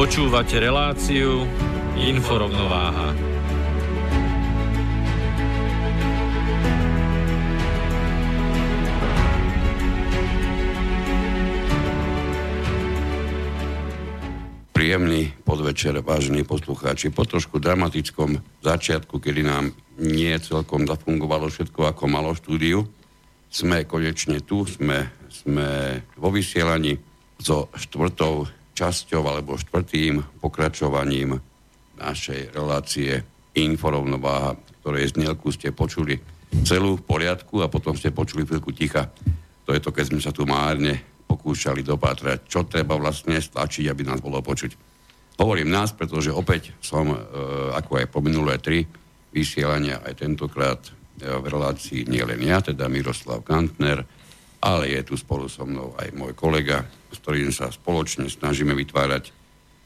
Počúvate reláciu Inforovnováha. Príjemný podvečer, vážení poslucháči. Po trošku dramatickom začiatku, kedy nám nie celkom zafungovalo všetko ako malo štúdiu, sme konečne tu, sme, sme vo vysielaní so štvrtou časťou alebo štvrtým pokračovaním našej relácie Inforovnováha, ktorej znielku ste počuli celú v poriadku a potom ste počuli chvíľku ticha. To je to, keď sme sa tu márne pokúšali dopátrať, čo treba vlastne stlačiť, aby nás bolo počuť. Hovorím nás, pretože opäť som, e, ako aj po minulé tri vysielania, aj tentokrát e, v relácii nie len ja, teda Miroslav Kantner, ale je tu spolu so mnou aj môj kolega, s ktorým sa spoločne snažíme vytvárať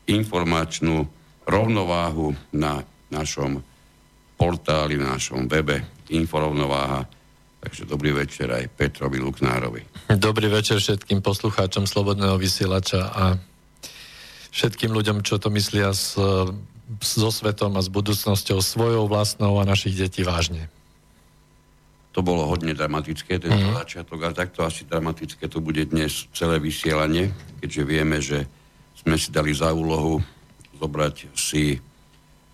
informačnú rovnováhu na našom portáli, na našom webe Inforovnováha. Takže dobrý večer aj Petrovi Luknárovi. Dobrý večer všetkým poslucháčom Slobodného vysielača a všetkým ľuďom, čo to myslia s, so svetom a s budúcnosťou svojou vlastnou a našich detí vážne. To bolo hodne dramatické, ten mm. začiatok, ale takto asi dramatické to bude dnes celé vysielanie, keďže vieme, že sme si dali za úlohu zobrať si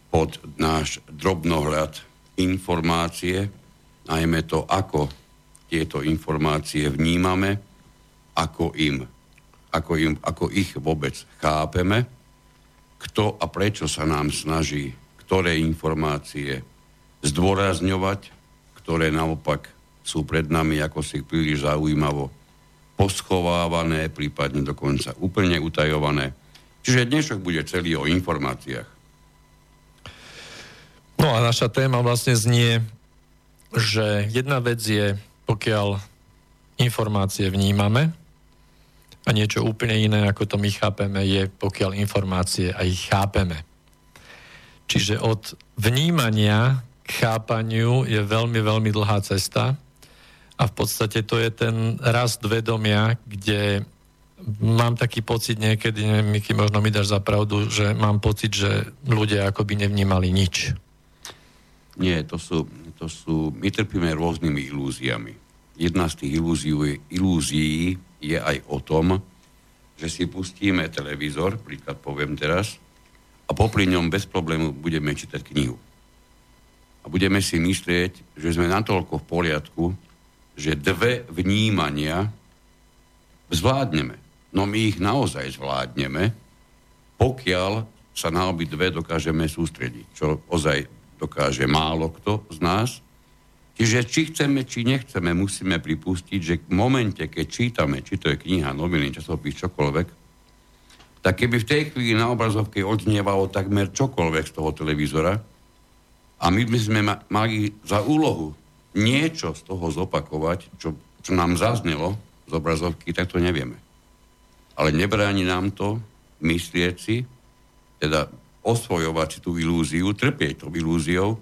pod náš drobnohľad informácie, najmä to, ako tieto informácie vnímame, ako, im, ako, im, ako ich vôbec chápeme, kto a prečo sa nám snaží ktoré informácie zdôrazňovať, ktoré naopak sú pred nami ako si príliš zaujímavo poschovávané, prípadne dokonca úplne utajované. Čiže dnešok bude celý o informáciách. No a naša téma vlastne znie, že jedna vec je, pokiaľ informácie vnímame a niečo úplne iné, ako to my chápeme, je, pokiaľ informácie aj chápeme. Čiže od vnímania chápaniu je veľmi, veľmi dlhá cesta a v podstate to je ten rast vedomia, kde mám taký pocit niekedy, neviem, Miky, možno mi dáš za pravdu, že mám pocit, že ľudia akoby nevnímali nič. Nie, to sú, to sú, my trpíme rôznymi ilúziami. Jedna z tých ilúzií, ilúzií je aj o tom, že si pustíme televízor, príklad poviem teraz, a popri ňom bez problému budeme čítať knihu a budeme si myslieť, že sme natoľko v poriadku, že dve vnímania zvládneme. No my ich naozaj zvládneme, pokiaľ sa na obi dve dokážeme sústrediť, čo ozaj dokáže málo kto z nás. Čiže či chceme, či nechceme, musíme pripustiť, že v momente, keď čítame, či to je kniha, noviny, časopis, čokoľvek, tak keby v tej chvíli na obrazovke odznievalo takmer čokoľvek z toho televízora, a my by sme ma, mali za úlohu niečo z toho zopakovať, čo, čo nám zaznelo z obrazovky, tak to nevieme. Ale nebráni nám to myslieť si, teda osvojovať si tú ilúziu, trpieť tou ilúziou,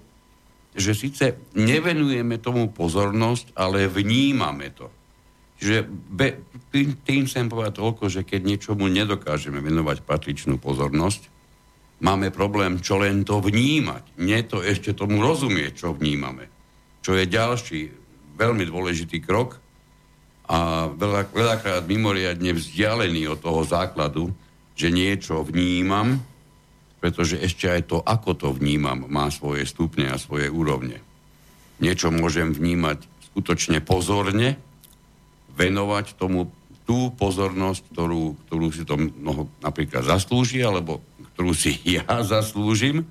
že síce nevenujeme tomu pozornosť, ale vnímame to. Čiže be, tým, tým chcem povedať toľko, že keď niečomu nedokážeme venovať patričnú pozornosť, máme problém čo len to vnímať. Nie to ešte tomu rozumieť, čo vnímame. Čo je ďalší veľmi dôležitý krok a veľa, veľakrát mimoriadne vzdialený od toho základu, že niečo vnímam pretože ešte aj to, ako to vnímam, má svoje stupne a svoje úrovne. Niečo môžem vnímať skutočne pozorne, venovať tomu tú pozornosť, ktorú, ktorú si to mnoho napríklad zaslúži, alebo ktorú si ja zaslúžim.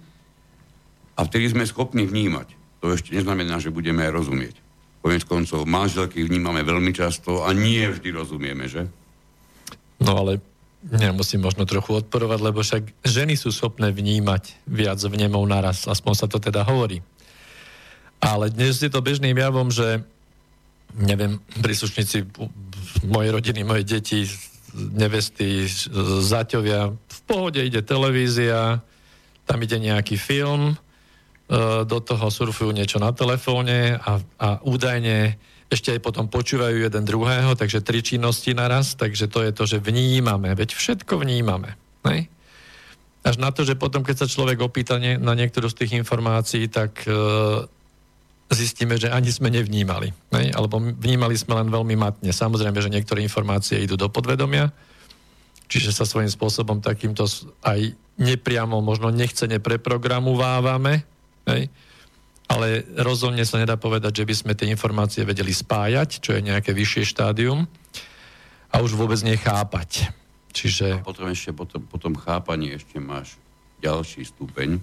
A vtedy sme schopní vnímať. To ešte neznamená, že budeme aj rozumieť. Konec koncov, manželky vnímame veľmi často a nie vždy rozumieme, že? No ale nemusím možno trochu odporovať, lebo však ženy sú schopné vnímať viac vnemov naraz, aspoň sa to teda hovorí. Ale dnes je to bežným javom, že neviem, príslušníci mojej rodiny, moje deti, nevesty, zaťovia, v pohode ide televízia, tam ide nejaký film, e, do toho surfujú niečo na telefóne a, a údajne ešte aj potom počúvajú jeden druhého, takže tri činnosti naraz, takže to je to, že vnímame, veď všetko vnímame. Ne? Až na to, že potom, keď sa človek opýta nie, na niektorú z tých informácií, tak e, zistíme, že ani sme nevnímali. Ne? Alebo vnímali sme len veľmi matne. Samozrejme, že niektoré informácie idú do podvedomia, čiže sa svojím spôsobom takýmto aj nepriamo, možno nechcene preprogramovávame. Ne? ale rozhodne sa nedá povedať, že by sme tie informácie vedeli spájať, čo je nejaké vyššie štádium a už vôbec nechápať. Čiže... A potom ešte potom, potom chápanie ešte máš ďalší stupeň.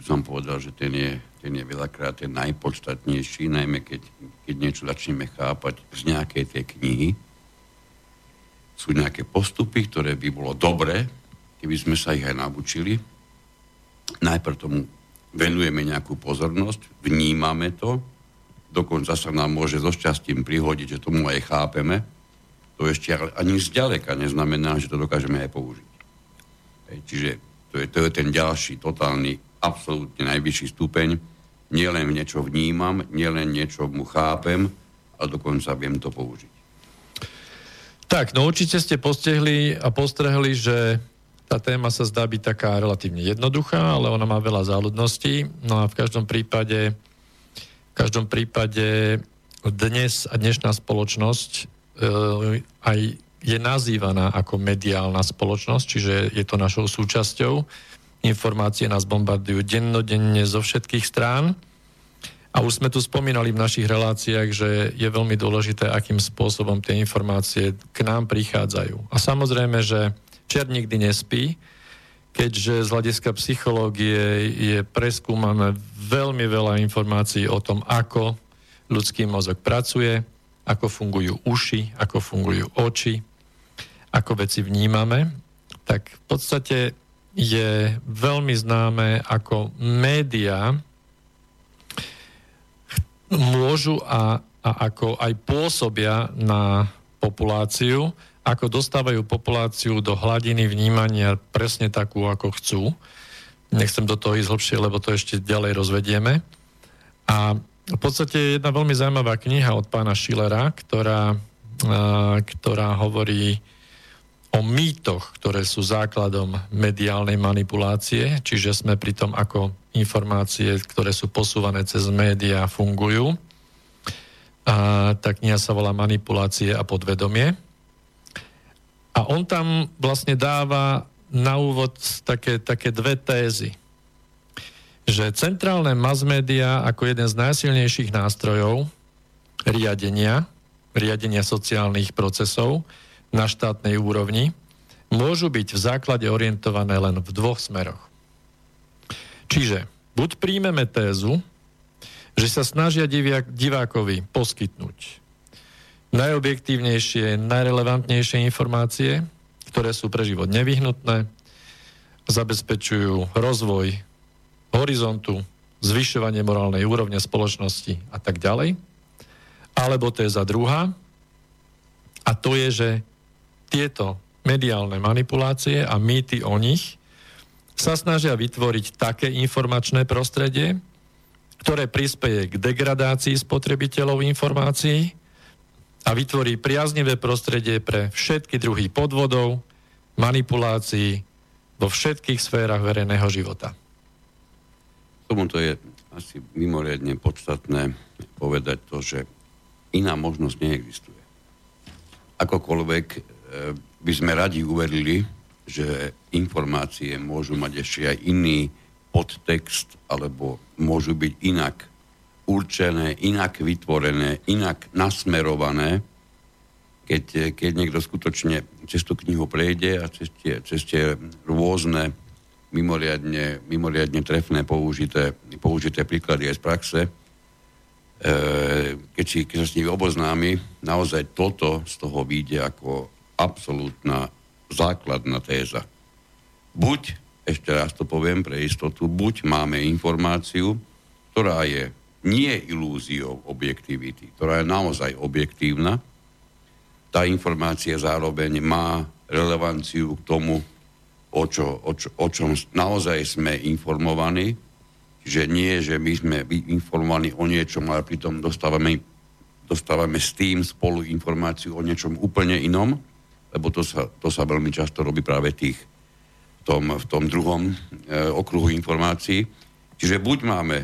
Som povedal, že ten je, ten je veľakrát ten najpodstatnejší, najmä keď, keď niečo začneme chápať z nejakej tej knihy. Sú nejaké postupy, ktoré by bolo dobré, keby sme sa ich aj naučili. Najprv tomu venujeme nejakú pozornosť, vnímame to, dokonca sa nám môže so šťastím prihodiť, že tomu aj chápeme, to ešte ani zďaleka neznamená, že to dokážeme aj použiť. Čiže to je, to je ten ďalší, totálny, absolútne najvyšší stupeň. Nielen niečo vnímam, nielen niečo mu chápem, ale dokonca viem to použiť. Tak, no určite ste postehli a postrehli, že tá téma sa zdá byť taká relatívne jednoduchá, ale ona má veľa záľudností. No a v každom prípade, v každom prípade dnes a dnešná spoločnosť e, aj je nazývaná ako mediálna spoločnosť, čiže je to našou súčasťou. Informácie nás bombardujú dennodenne zo všetkých strán. A už sme tu spomínali v našich reláciách, že je veľmi dôležité, akým spôsobom tie informácie k nám prichádzajú. A samozrejme, že Čer nikdy nespí, keďže z hľadiska psychológie je preskúmané veľmi veľa informácií o tom, ako ľudský mozog pracuje, ako fungujú uši, ako fungujú oči, ako veci vnímame, tak v podstate je veľmi známe, ako média môžu a, a ako aj pôsobia na populáciu, ako dostávajú populáciu do hladiny vnímania presne takú, ako chcú. Nechcem do toho ísť hlbšie, lebo to ešte ďalej rozvedieme. A v podstate je jedna veľmi zaujímavá kniha od pána Schillera, ktorá, ktorá hovorí o mýtoch, ktoré sú základom mediálnej manipulácie, čiže sme pri tom, ako informácie, ktoré sú posúvané cez médiá, fungujú. A tá kniha sa volá Manipulácie a podvedomie. A on tam vlastne dáva na úvod také, také dve tézy. Že centrálne mass media ako jeden z najsilnejších nástrojov riadenia, riadenia sociálnych procesov na štátnej úrovni, môžu byť v základe orientované len v dvoch smeroch. Čiže buď príjmeme tézu, že sa snažia divákovi poskytnúť najobjektívnejšie, najrelevantnejšie informácie, ktoré sú pre život nevyhnutné, zabezpečujú rozvoj horizontu, zvyšovanie morálnej úrovne spoločnosti a tak ďalej. Alebo to je za druhá. A to je, že tieto mediálne manipulácie a mýty o nich sa snažia vytvoriť také informačné prostredie, ktoré prispieje k degradácii spotrebiteľov informácií a vytvorí priaznivé prostredie pre všetky druhy podvodov, manipulácií vo všetkých sférach verejného života. Tomuto je asi mimoriadne podstatné povedať to, že iná možnosť neexistuje. Akokoľvek by sme radi uverili, že informácie môžu mať ešte aj iný podtext, alebo môžu byť inak určené, inak vytvorené, inak nasmerované, keď, keď niekto skutočne cez tú knihu prejde a cez tie, cez tie rôzne mimoriadne, mimoriadne trefné použité, použité príklady aj z praxe, e, keď, si, keď sa s nimi oboznámi, naozaj toto z toho vyjde ako absolútna základná téza. Buď, ešte raz to poviem pre istotu, buď máme informáciu, ktorá je nie ilúziou objektivity, ktorá je naozaj objektívna, tá informácia zároveň má relevanciu k tomu, o, čo, o, čo, o čom naozaj sme informovaní, že nie, že my sme informovaní o niečom, ale pritom dostávame, dostávame s tým spolu informáciu o niečom úplne inom, lebo to sa, to sa veľmi často robí práve tých, v tom, v tom druhom e, okruhu informácií. Čiže buď máme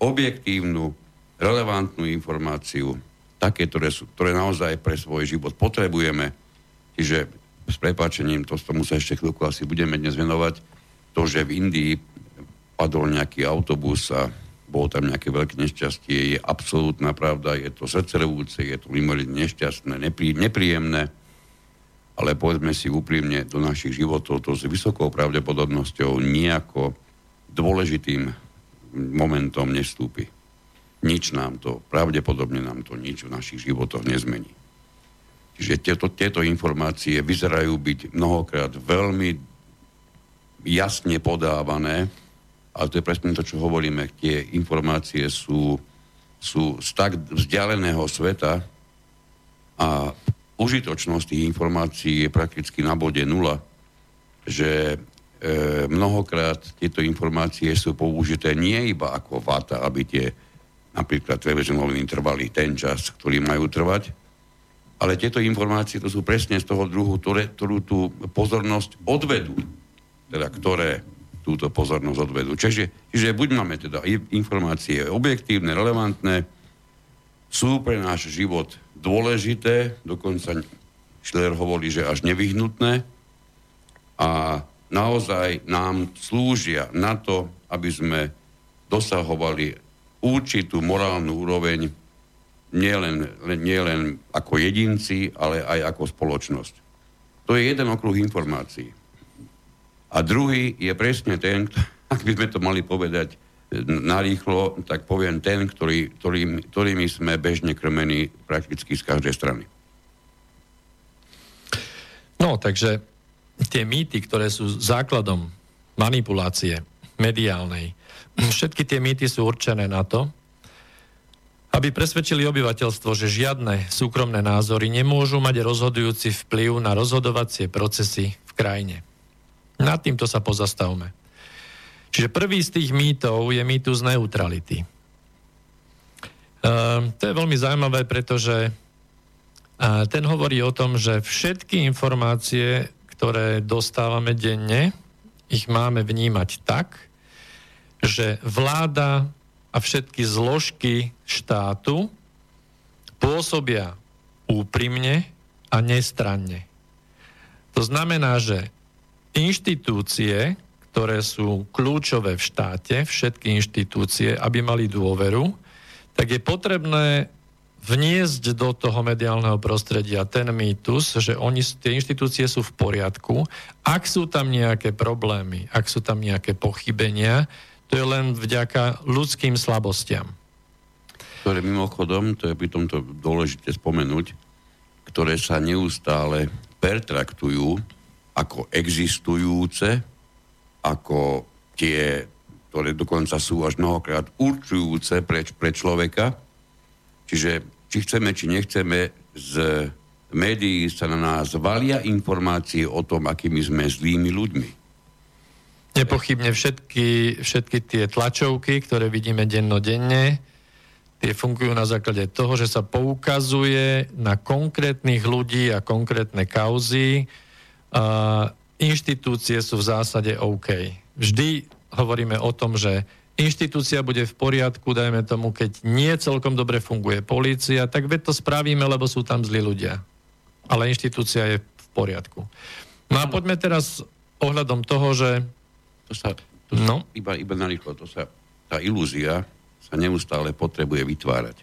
objektívnu, relevantnú informáciu, také, ktoré, sú, ktoré naozaj pre svoj život potrebujeme. Čiže s prepáčením, to tomu sa ešte chvíľku asi budeme dnes venovať, to, že v Indii padol nejaký autobus a bolo tam nejaké veľké nešťastie, je absolútna pravda, je to srdcervúce, je to mimoriadne nešťastné, neprí, nepríjemné, ale povedzme si úprimne, do našich životov to s vysokou pravdepodobnosťou nejako dôležitým momentom nestúpi. Nič nám to, pravdepodobne nám to nič v našich životoch nezmení. Čiže tieto, tieto informácie vyzerajú byť mnohokrát veľmi jasne podávané, ale to je presne to, čo hovoríme. Tie informácie sú, sú z tak vzdialeného sveta a užitočnosť tých informácií je prakticky na bode nula, že e, mnohokrát tieto informácie sú použité nie iba ako vata, aby tie napríklad televízne noviny trvali ten čas, ktorý majú trvať, ale tieto informácie to sú presne z toho druhu, ktoré, ktorú tú pozornosť odvedú, teda ktoré túto pozornosť odvedú. Čiže, čiže buď máme teda informácie objektívne, relevantné, sú pre náš život dôležité, dokonca Schiller hovorí, že až nevyhnutné a naozaj nám slúžia na to, aby sme dosahovali určitú morálnu úroveň nielen, nielen ako jedinci, ale aj ako spoločnosť. To je jeden okruh informácií. A druhý je presne ten, ak by sme to mali povedať narýchlo, tak poviem ten, ktorý, ktorý, ktorými sme bežne krmení prakticky z každej strany. No, takže tie mýty, ktoré sú základom manipulácie mediálnej, všetky tie mýty sú určené na to, aby presvedčili obyvateľstvo, že žiadne súkromné názory nemôžu mať rozhodujúci vplyv na rozhodovacie procesy v krajine. Nad týmto sa pozastavme. Čiže prvý z tých mýtov je mýtus neutrality. Uh, to je veľmi zaujímavé, pretože uh, ten hovorí o tom, že všetky informácie, ktoré dostávame denne, ich máme vnímať tak, že vláda a všetky zložky štátu pôsobia úprimne a nestranne. To znamená, že inštitúcie, ktoré sú kľúčové v štáte, všetky inštitúcie, aby mali dôveru, tak je potrebné vniesť do toho mediálneho prostredia ten mýtus, že oni, tie inštitúcie sú v poriadku. Ak sú tam nejaké problémy, ak sú tam nejaké pochybenia, to je len vďaka ľudským slabostiam. Ktoré mimochodom, to je pri tomto dôležité spomenúť, ktoré sa neustále pertraktujú ako existujúce, ako tie, ktoré dokonca sú až mnohokrát určujúce pre, pre človeka. Čiže či chceme, či nechceme, z médií sa na nás valia informácie o tom, akými sme zlými ľuďmi Nepochybne všetky, všetky tie tlačovky, ktoré vidíme dennodenne, tie fungujú na základe toho, že sa poukazuje na konkrétnych ľudí a konkrétne kauzy. A inštitúcie sú v zásade OK. Vždy hovoríme o tom, že inštitúcia bude v poriadku, dajme tomu, keď nie celkom dobre funguje polícia, tak veď to spravíme, lebo sú tam zlí ľudia. Ale inštitúcia je v poriadku. No a poďme teraz ohľadom toho, že... To sa, to no. sa iba, iba narýchlo, to sa, tá ilúzia sa neustále potrebuje vytvárať.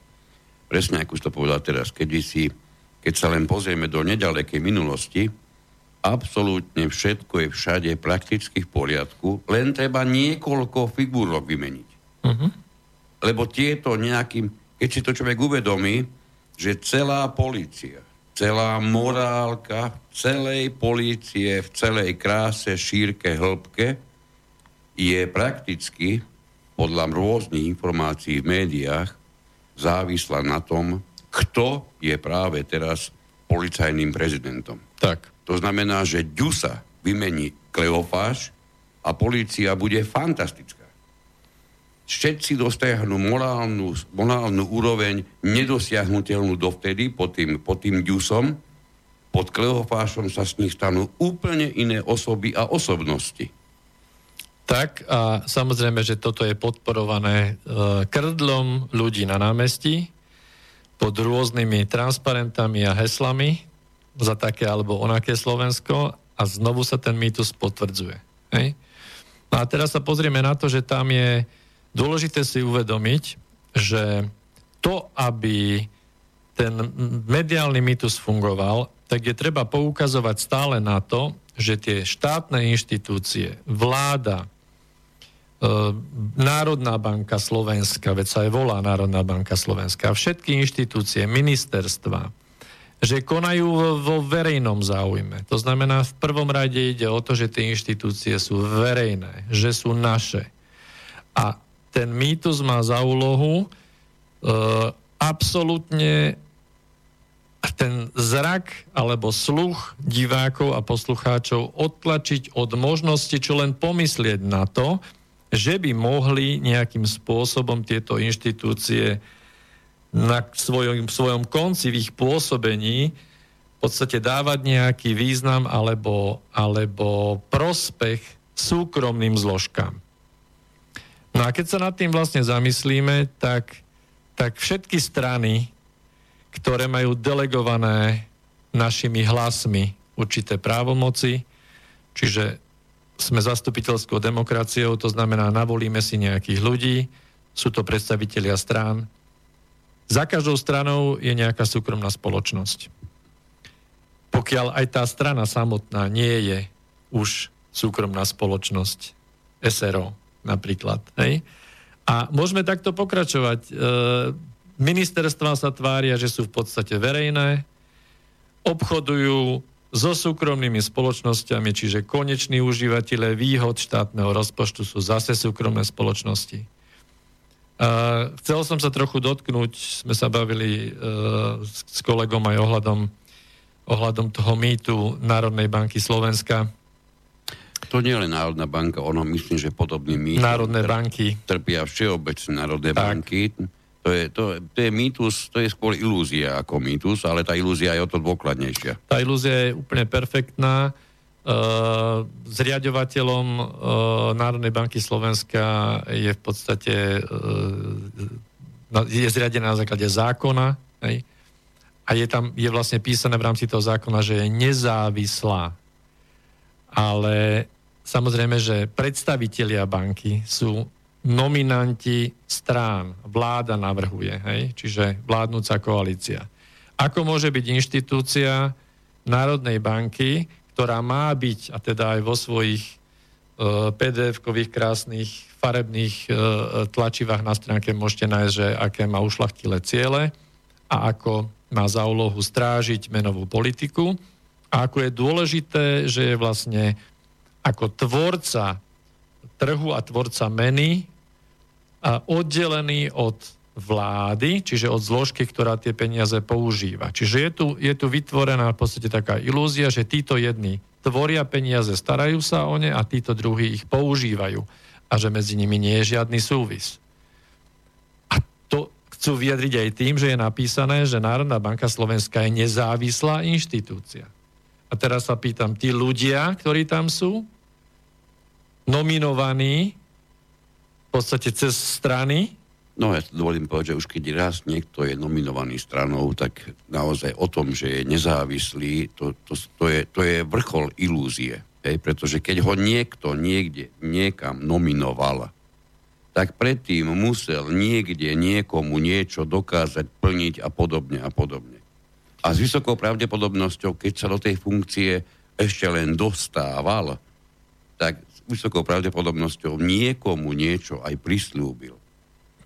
Presne ako to povedal teraz, keď si, keď sa len pozrieme do nedalekej minulosti, absolútne všetko je všade prakticky v poriadku, len treba niekoľko figúrok vymeniť. Uh-huh. Lebo tieto nejakým, keď si to človek uvedomí, že celá policia, celá morálka celej polície v celej kráse, šírke, hĺbke je prakticky podľa rôznych informácií v médiách závislá na tom, kto je práve teraz policajným prezidentom. Tak. To znamená, že Ďusa vymení Kleofáš a polícia bude fantastická. Všetci dosiahnu morálnu, morálnu úroveň nedosiahnutelnú dovtedy pod tým, pod tým ďusom, pod Kleofášom sa s nich stanú úplne iné osoby a osobnosti. Tak a samozrejme, že toto je podporované e, krdlom ľudí na námestí pod rôznymi transparentami a heslami za také alebo onaké Slovensko a znovu sa ten mýtus potvrdzuje. Hej? No a teraz sa pozrieme na to, že tam je dôležité si uvedomiť, že to, aby ten mediálny mýtus fungoval, tak je treba poukazovať stále na to, že tie štátne inštitúcie, vláda, e, Národná banka Slovenska, veď sa aj volá Národná banka Slovenska, všetky inštitúcie, ministerstva, že konajú vo verejnom záujme. To znamená, v prvom rade ide o to, že tie inštitúcie sú verejné, že sú naše. A ten mýtus má za úlohu e, absolútne ten zrak alebo sluch divákov a poslucháčov odtlačiť od možnosti čo len pomyslieť na to, že by mohli nejakým spôsobom tieto inštitúcie na svojom, svojom konci v ich pôsobení v podstate dávať nejaký význam alebo, alebo prospech súkromným zložkám. No a keď sa nad tým vlastne zamyslíme, tak, tak všetky strany, ktoré majú delegované našimi hlasmi určité právomoci, čiže sme zastupiteľskou demokraciou, to znamená, navolíme si nejakých ľudí, sú to predstavitelia strán. Za každou stranou je nejaká súkromná spoločnosť. Pokiaľ aj tá strana samotná nie je už súkromná spoločnosť, SRO, napríklad. Hej? A môžeme takto pokračovať. E, ministerstva sa tvária, že sú v podstate verejné, obchodujú so súkromnými spoločnosťami, čiže koneční užívateľe výhod štátneho rozpočtu sú zase súkromné spoločnosti. Uh, chcel som sa trochu dotknúť, sme sa bavili uh, s, s kolegom aj ohľadom, ohľadom toho mýtu Národnej banky Slovenska, to nie je len Národná banka, ono myslím, že podobný mýtus. Národné trp, banky. Trpia všeobecne národné tak. banky. To je, to, to je mýtus, to je skôr ilúzia ako mýtus, ale tá ilúzia je o to dôkladnejšia. Tá ilúzia je úplne perfektná. Uh, zriadovateľom uh, Národnej banky Slovenska je v podstate uh, je zriadená na základe zákona hej? a je tam je vlastne písané v rámci toho zákona, že je nezávislá. Ale Samozrejme, že predstavitelia banky sú nominanti strán. Vláda navrhuje, hej? čiže vládnúca koalícia. Ako môže byť inštitúcia Národnej banky, ktorá má byť, a teda aj vo svojich uh, PDF-kových krásnych farebných uh, tlačivách na stránke môžete nájsť, že aké má ušlachtilé ciele a ako má za úlohu strážiť menovú politiku a ako je dôležité, že je vlastne ako tvorca trhu a tvorca meny a oddelený od vlády, čiže od zložky, ktorá tie peniaze používa. Čiže je tu, je tu vytvorená v podstate taká ilúzia, že títo jedni tvoria peniaze, starajú sa o ne a títo druhí ich používajú a že medzi nimi nie je žiadny súvis. A to chcú vyjadriť aj tým, že je napísané, že Národná banka Slovenska je nezávislá inštitúcia. A teraz sa pýtam, tí ľudia, ktorí tam sú, nominovaní v podstate cez strany? No ja dovolím povedať, že už keď raz niekto je nominovaný stranou, tak naozaj o tom, že je nezávislý, to, to, to, je, to je vrchol ilúzie. Hej, pretože keď ho niekto niekde niekam nominoval, tak predtým musel niekde niekomu niečo dokázať plniť a podobne a podobne. A s vysokou pravdepodobnosťou, keď sa do tej funkcie ešte len dostával, tak s vysokou pravdepodobnosťou niekomu niečo aj prislúbil.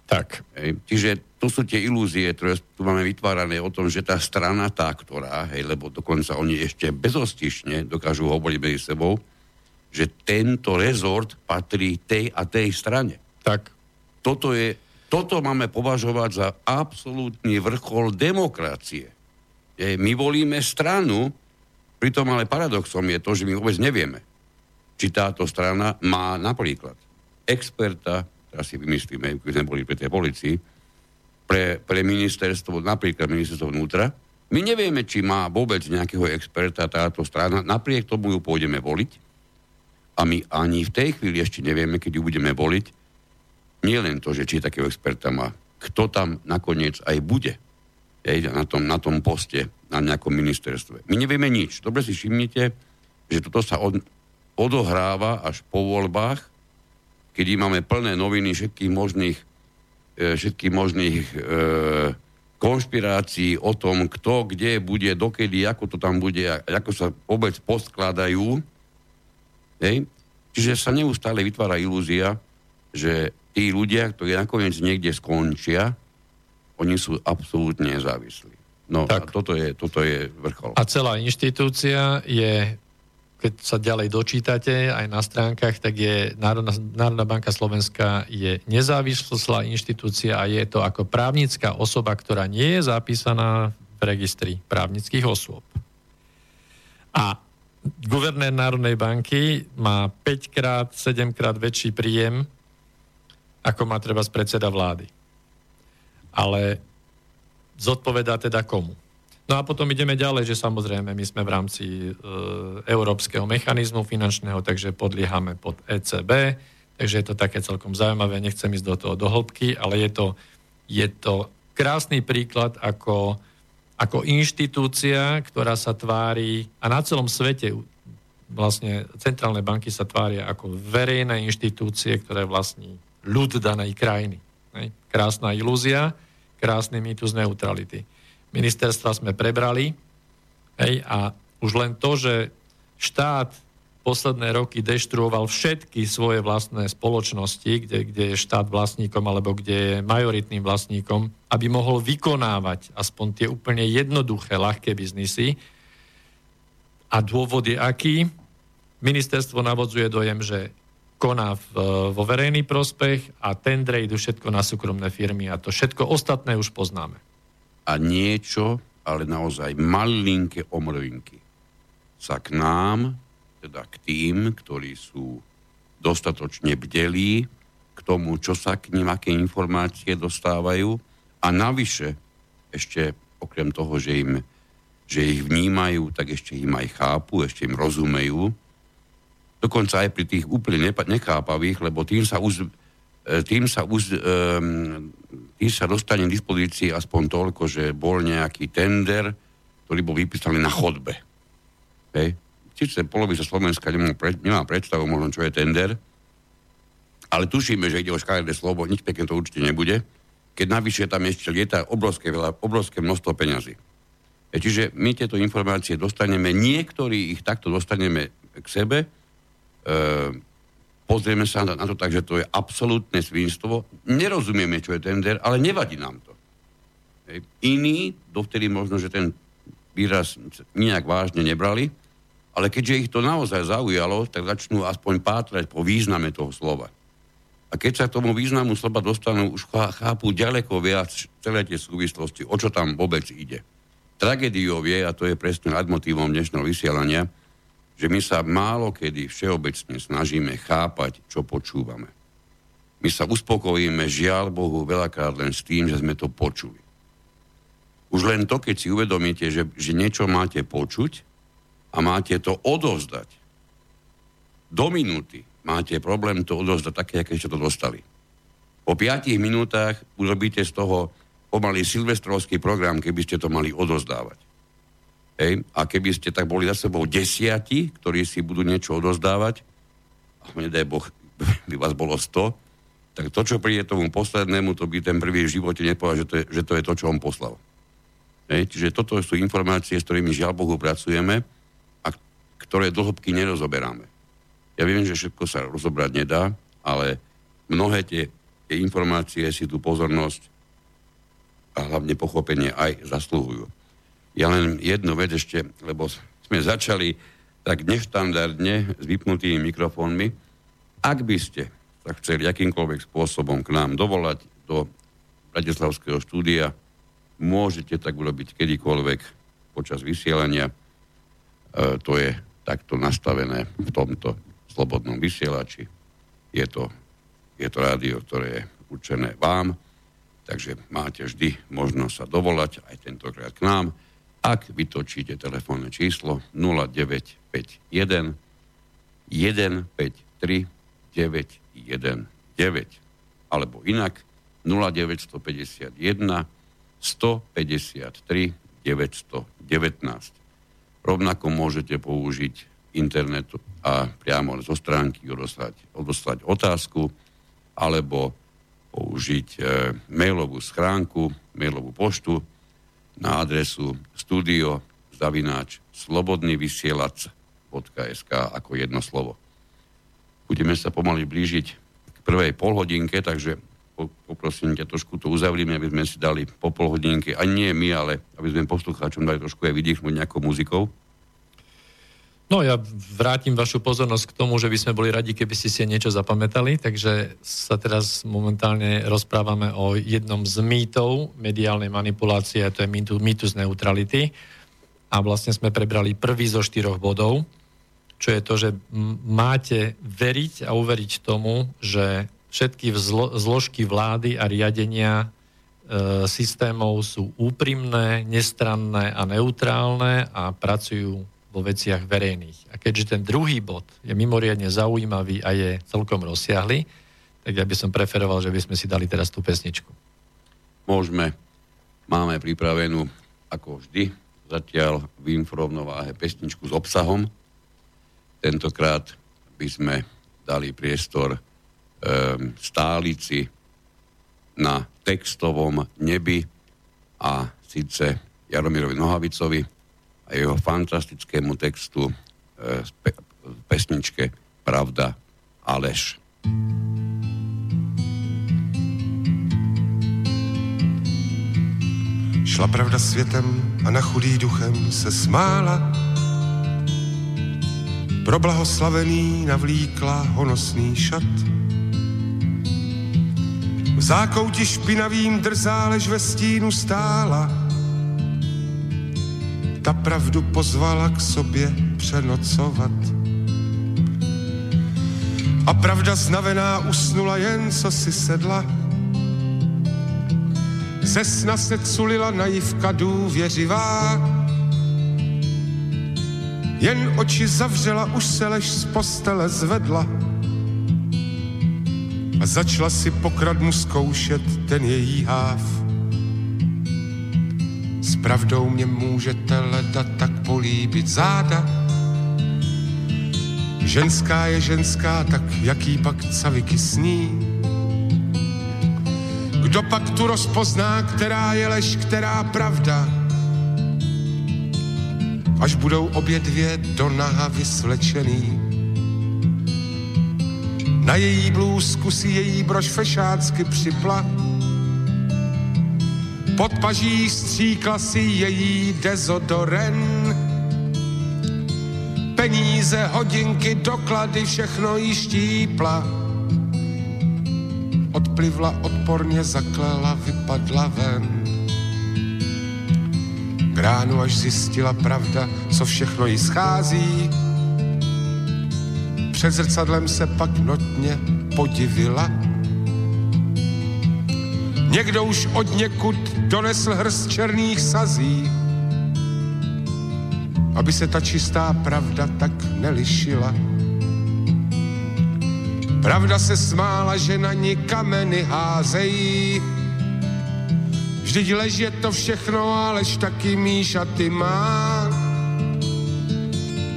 Tak. Hej. Čiže to sú tie ilúzie, ktoré tu máme vytvárané o tom, že tá strana, tá, ktorá, hej, lebo dokonca oni ešte bezostišne dokážu hovoriť medzi sebou, že tento rezort patrí tej a tej strane. Tak. Toto, je, toto máme považovať za absolútny vrchol demokracie. Je, my volíme stranu, pritom ale paradoxom je to, že my vôbec nevieme, či táto strana má napríklad experta, teraz si vymyslíme, keď sme boli pri tej policii, pre, pre ministerstvo, napríklad ministerstvo vnútra, my nevieme, či má vôbec nejakého experta táto strana, napriek tomu ju pôjdeme voliť a my ani v tej chvíli ešte nevieme, keď ju budeme voliť, nie len to, že či takého experta má, kto tam nakoniec aj bude je, na, tom, na tom poste, na nejakom ministerstve. My nevieme nič. Dobre si všimnite, že toto sa od, odohráva až po voľbách, kedy máme plné noviny všetkých možných, e, všetkých možných e, konšpirácií o tom, kto, kde bude, dokedy, ako to tam bude, ako sa vôbec poskladajú. Hej? Čiže sa neustále vytvára ilúzia, že tí ľudia, ktorí nakoniec niekde skončia, oni sú absolútne nezávislí. No tak. a toto je, toto je vrchol. A celá inštitúcia je, keď sa ďalej dočítate aj na stránkach, tak je Národná, Národná banka Slovenska je nezávislá inštitúcia a je to ako právnická osoba, ktorá nie je zapísaná v registri právnických osôb. A guvernér Národnej banky má 5 krát, 7 krát väčší príjem ako má treba z predseda vlády. Ale zodpovedá teda komu? No a potom ideme ďalej, že samozrejme my sme v rámci e, európskeho mechanizmu finančného, takže podliehame pod ECB, takže je to také celkom zaujímavé, nechcem ísť do toho do hĺbky, ale je to, je to krásny príklad, ako, ako inštitúcia, ktorá sa tvári, a na celom svete vlastne centrálne banky sa tvária ako verejné inštitúcie, ktoré vlastní ľud danej krajiny. Krásna ilúzia, krásny mýtus neutrality. Ministerstva sme prebrali hej, a už len to, že štát posledné roky deštruoval všetky svoje vlastné spoločnosti, kde, kde je štát vlastníkom alebo kde je majoritným vlastníkom, aby mohol vykonávať aspoň tie úplne jednoduché, ľahké biznisy. A dôvod je aký? Ministerstvo navodzuje dojem, že koná v, vo verejný prospech a tendre idú všetko na súkromné firmy a to všetko ostatné už poznáme. A niečo, ale naozaj malinké omrvinky. Sa k nám, teda k tým, ktorí sú dostatočne bdelí k tomu, čo sa k ním, aké informácie dostávajú a navyše ešte okrem toho, že, im, že ich vnímajú, tak ešte im aj chápu, ešte im rozumejú, dokonca aj pri tých úplne nechápavých, lebo tým sa už e, tým sa, už, um, tým sa dostane k dispozícii aspoň toľko, že bol nejaký tender, ktorý bol vypísaný na chodbe. Hej. Sice polovica Slovenska nemá, pre, nemá predstavu možno, čo je tender, ale tušíme, že ide o škaredé slovo, nič pekne to určite nebude, keď navyše tam ešte lieta obrovské, veľa, obrovské množstvo peňazí. E, čiže my tieto informácie dostaneme, niektorí ich takto dostaneme k sebe, E, pozrieme sa na to tak, že to je absolútne svinstvo, nerozumieme, čo je tender, ale nevadí nám to. Iní, dovtedy možno, že ten výraz nejak vážne nebrali, ale keďže ich to naozaj zaujalo, tak začnú aspoň pátrať po význame toho slova. A keď sa k tomu významu slova dostanú, už chápu ďaleko viac celé tie súvislosti, o čo tam vôbec ide. Tragédiou je, a to je presne nadmotívom dnešného vysielania, že my sa málo kedy všeobecne snažíme chápať, čo počúvame. My sa uspokojíme, žiaľ Bohu, veľakrát len s tým, že sme to počuli. Už len to, keď si uvedomíte, že, že niečo máte počuť a máte to odovzdať, do minúty máte problém to odovzdať také, aké ste to dostali. Po piatich minútach urobíte z toho pomaly silvestrovský program, keby ste to mali odozdávať. Hej, a keby ste tak boli za sebou desiati, ktorí si budú niečo odozdávať, a nedaj Boh, by vás bolo 100, tak to, čo príde tomu poslednému, to by ten prvý v živote nepovedal, že to je, že to, je to, čo on poslal. Hej, čiže toto sú informácie, s ktorými žiaľ Bohu pracujeme a ktoré dlhobky nerozoberáme. Ja viem, že všetko sa rozobrať nedá, ale mnohé tie, tie informácie si tú pozornosť a hlavne pochopenie aj zaslúhujú. Ja len jednu vec ešte, lebo sme začali tak neštandardne s vypnutými mikrofónmi. Ak by ste sa chceli akýmkoľvek spôsobom k nám dovolať do Bratislavského štúdia, môžete tak urobiť kedykoľvek počas vysielania. E, to je takto nastavené v tomto slobodnom vysielači. Je to, je to rádio, ktoré je určené vám, takže máte vždy možnosť sa dovolať aj tentokrát k nám ak vytočíte telefónne číslo 0951 153 919 alebo inak 0951 153 919. Rovnako môžete použiť internet a priamo zo stránky odoslať, odoslať otázku alebo použiť e, mailovú schránku, mailovú poštu na adresu studio zavináč slobodnyvysielac.sk ako jedno slovo. Budeme sa pomaly blížiť k prvej polhodinke, takže poprosím ťa trošku to uzavrieme, aby sme si dali po polhodinke, a nie my, ale aby sme poslucháčom dali trošku aj vydýchnuť nejakou muzikou. No ja vrátim vašu pozornosť k tomu, že by sme boli radi, keby ste si niečo zapamätali, takže sa teraz momentálne rozprávame o jednom z mýtov mediálnej manipulácie, a to je mýtus neutrality. A vlastne sme prebrali prvý zo štyroch bodov, čo je to, že máte veriť a uveriť tomu, že všetky zlo- zložky vlády a riadenia e, systémov sú úprimné, nestranné a neutrálne a pracujú vo veciach verejných. A keďže ten druhý bod je mimoriadne zaujímavý a je celkom rozsiahly, tak ja by som preferoval, že by sme si dali teraz tú pesničku. Môžeme. Máme pripravenú, ako vždy, zatiaľ v informovnováhe pesničku s obsahom. Tentokrát by sme dali priestor um, stálici na textovom nebi a síce Jaromirovi Nohavicovi, a jeho fantastickému textu e, pe, pesničke Pravda a. Šla pravda světem a na chudý duchem se smála. Pro blahoslavený navlíkla honosný šat. V zákouti špinavým drzá, lež ve stínu stála pravdu pozvala k sobě přenocovat. A pravda znavená usnula jen, co si sedla. Ze sna se culila naivka důvěřivá. Jen oči zavřela, už se lež z postele zvedla. A začala si pokradmu zkoušet ten její háv pravdou mě můžete leda tak políbit záda. Ženská je ženská, tak jaký pak caviky sní. Kdo pak tu rozpozná, která je lež, která pravda? Až budou obě dvě do naha vysvlečený. Na její blůzku si její brož fešácky připla pod paží stříkla si její dezodoren. Peníze, hodinky, doklady, všechno jí štípla. Odplivla, odporně zaklela, vypadla ven. Gránu až zjistila pravda, co všechno jí schází. Před zrcadlem se pak notně podivila Někdo už od někud donesl hrst černých sazí, aby se ta čistá pravda tak nelišila. Pravda se smála, že na ní kameny házejí. Vždyť lež je to všechno, alež taky míša ty má.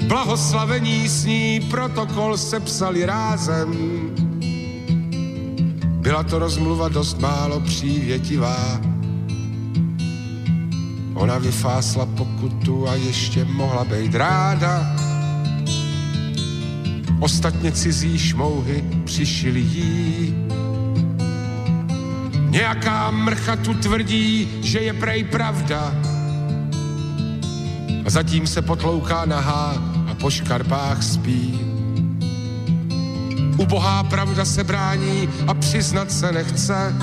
Blahoslavení s ní protokol sepsali rázem. Byla to rozmluva dost málo přívětivá. Ona vyfásla pokutu a ještě mohla být ráda. Ostatně cizí šmouhy přišili jí. Nějaká mrcha tu tvrdí, že je prej pravda. A zatím se potlouká nahá a po škarpách spí. Ubohá pravda se brání a přiznat se nechce.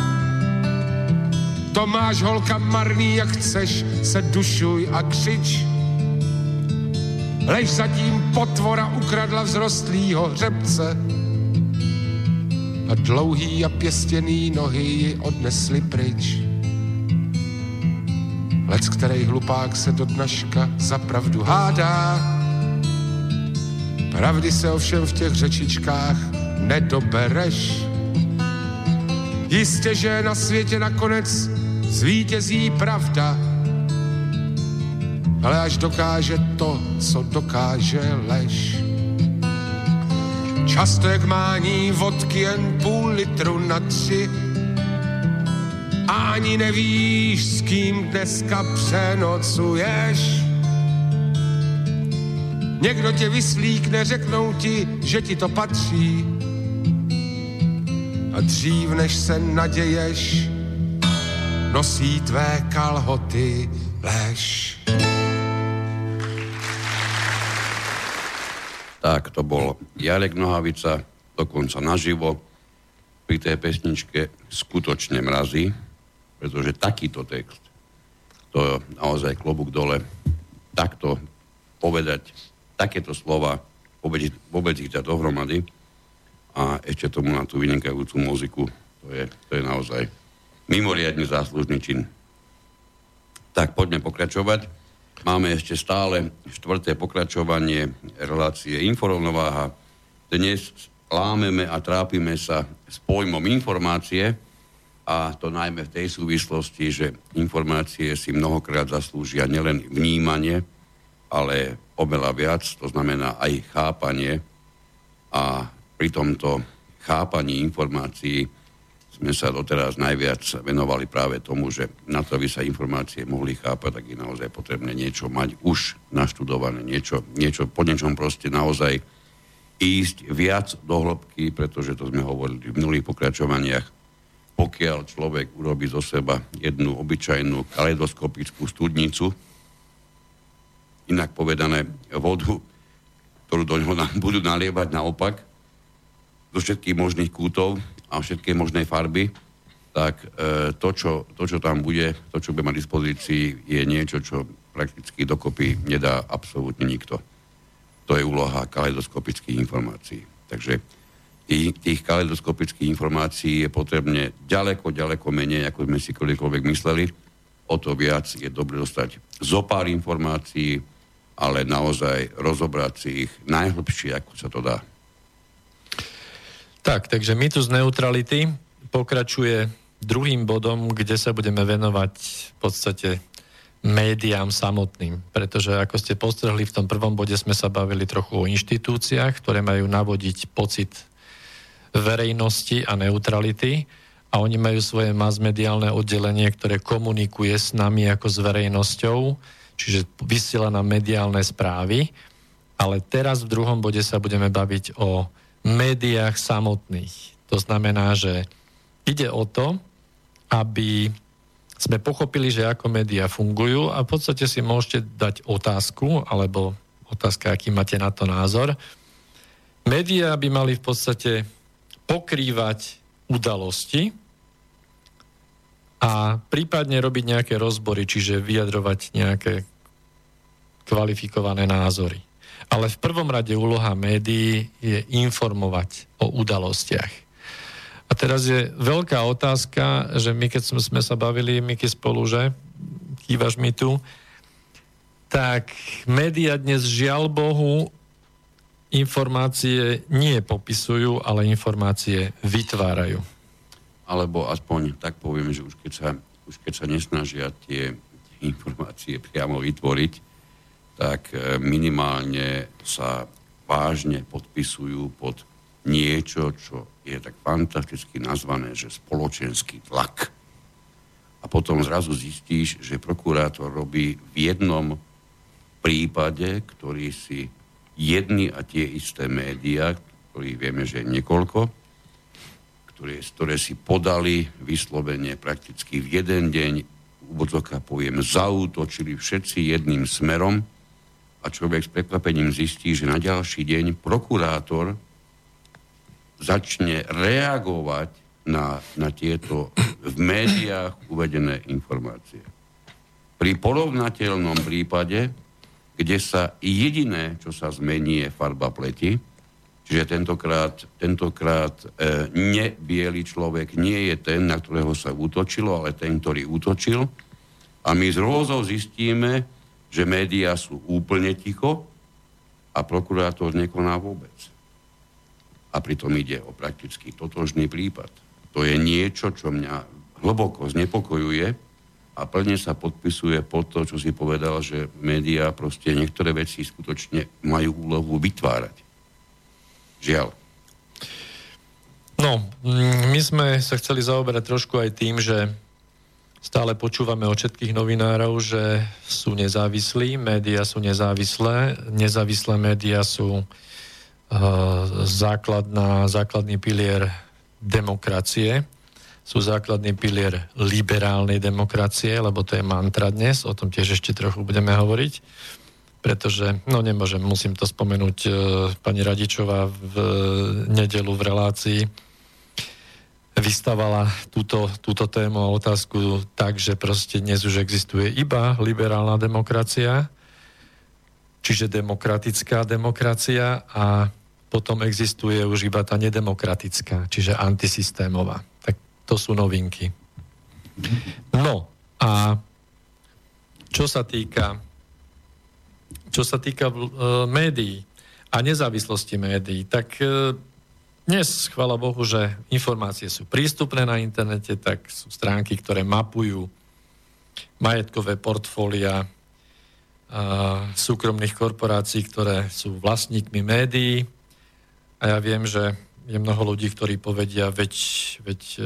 To máš holka marný, jak chceš, se dušuj a křič. Lež zatím potvora ukradla vzrostlýho hřebce a dlouhý a pěstěný nohy ji odnesli pryč. Lec, který hlupák se do dnaška za pravdu hádá, pravdy se ovšem v těch řečičkách nedobereš. Jistě, že na světě nakonec zvítězí pravda, ale až dokáže to, co dokáže lež. Často jak mání vodky jen půl litru na tři, ani nevíš, s kým dneska přenocuješ. Někdo tě vyslíkne, řeknou ti, že ti to patří. A dřív, než se naděješ, nosí tvé kalhoty lež. Tak to bol Jarek Nohavica, dokonca naživo. Pri tej pesničke skutočne mrazí, pretože takýto text, to naozaj klobúk dole, takto povedať, takéto slova, vôbec, vôbec ich dať dohromady a ešte tomu na tú vynikajúcu muziku, to je, to je naozaj mimoriadne záslužný čin. Tak poďme pokračovať. Máme ešte stále štvrté pokračovanie relácie Inforovnováha. Dnes lámeme a trápime sa s pojmom informácie a to najmä v tej súvislosti, že informácie si mnohokrát zaslúžia nielen vnímanie, ale oveľa viac, to znamená aj chápanie a pri tomto chápaní informácií sme sa doteraz najviac venovali práve tomu, že na to, aby sa informácie mohli chápať, tak je naozaj potrebné niečo mať už naštudované, niečo, niečo po niečom proste naozaj ísť viac do hĺbky, pretože to sme hovorili v minulých pokračovaniach. Pokiaľ človek urobí zo seba jednu obyčajnú kaleidoskopickú studnicu, inak povedané vodu, ktorú do ňoho budú nalievať naopak, zo všetkých možných kútov, a všetké možné farby, tak e, to, čo, to, čo tam bude, to, čo bude mať dispozícii, je niečo, čo prakticky dokopy nedá absolútne nikto. To je úloha kaleidoskopických informácií. Takže tých, tých kaleidoskopických informácií je potrebne ďaleko, ďaleko menej, ako sme si kedykoľvek mysleli. O to viac je dobre dostať zo pár informácií, ale naozaj rozobrať si ich najhlbšie, ako sa to dá. Tak, takže mýtus neutrality pokračuje druhým bodom, kde sa budeme venovať v podstate médiám samotným. Pretože ako ste postrehli, v tom prvom bode sme sa bavili trochu o inštitúciách, ktoré majú navodiť pocit verejnosti a neutrality a oni majú svoje masmediálne oddelenie, ktoré komunikuje s nami ako s verejnosťou, čiže vysiela nám mediálne správy. Ale teraz v druhom bode sa budeme baviť o médiách samotných. To znamená, že ide o to, aby sme pochopili, že ako médiá fungujú a v podstate si môžete dať otázku, alebo otázka, aký máte na to názor. Médiá by mali v podstate pokrývať udalosti a prípadne robiť nejaké rozbory, čiže vyjadrovať nejaké kvalifikované názory. Ale v prvom rade úloha médií je informovať o udalostiach. A teraz je veľká otázka, že my keď sme sa bavili, Miky spolu, že kývaš mi tu, tak médiá dnes žiaľ Bohu informácie nie popisujú, ale informácie vytvárajú. Alebo aspoň tak poviem, že už keď sa, už keď sa nesnažia tie informácie priamo vytvoriť, tak e, minimálne sa vážne podpisujú pod niečo, čo je tak fantasticky nazvané, že spoločenský tlak. A potom zrazu zistíš, že prokurátor robí v jednom prípade, ktorý si jedny a tie isté médiá, ktorých vieme, že je niekoľko, ktoré, ktoré si podali vyslovene prakticky v jeden deň, úvodzoka poviem, zautočili všetci jedným smerom a človek s prekvapením zistí, že na ďalší deň prokurátor začne reagovať na, na tieto v médiách uvedené informácie. Pri porovnateľnom prípade, kde sa jediné, čo sa zmení, je farba pleti, Čiže tentokrát, tentokrát e, nebielý človek nie je ten, na ktorého sa útočilo, ale ten, ktorý útočil. A my z rôzov zistíme, že médiá sú úplne ticho a prokurátor nekoná vôbec. A pritom ide o prakticky totožný prípad. To je niečo, čo mňa hlboko znepokojuje a plne sa podpisuje pod to, čo si povedal, že médiá proste niektoré veci skutočne majú úlohu vytvárať. Žiaľ. No, mm, my sme sa chceli zaoberať trošku aj tým, že stále počúvame od všetkých novinárov, že sú nezávislí, médiá sú nezávislé, nezávislé médiá sú uh, základná, základný pilier demokracie, sú základný pilier liberálnej demokracie, lebo to je mantra dnes, o tom tiež ešte trochu budeme hovoriť. Pretože, no nemôžem, musím to spomenúť, e, pani Radičová v nedelu v relácii vystavala túto, túto tému a otázku tak, že proste dnes už existuje iba liberálna demokracia, čiže demokratická demokracia a potom existuje už iba tá nedemokratická, čiže antisystémová. Tak to sú novinky. No a čo sa týka čo sa týka uh, médií a nezávislosti médií, tak uh, dnes, chvala Bohu, že informácie sú prístupné na internete, tak sú stránky, ktoré mapujú majetkové portfólia súkromných korporácií, ktoré sú vlastníkmi médií. A ja viem, že je mnoho ľudí, ktorí povedia, veď, veď e,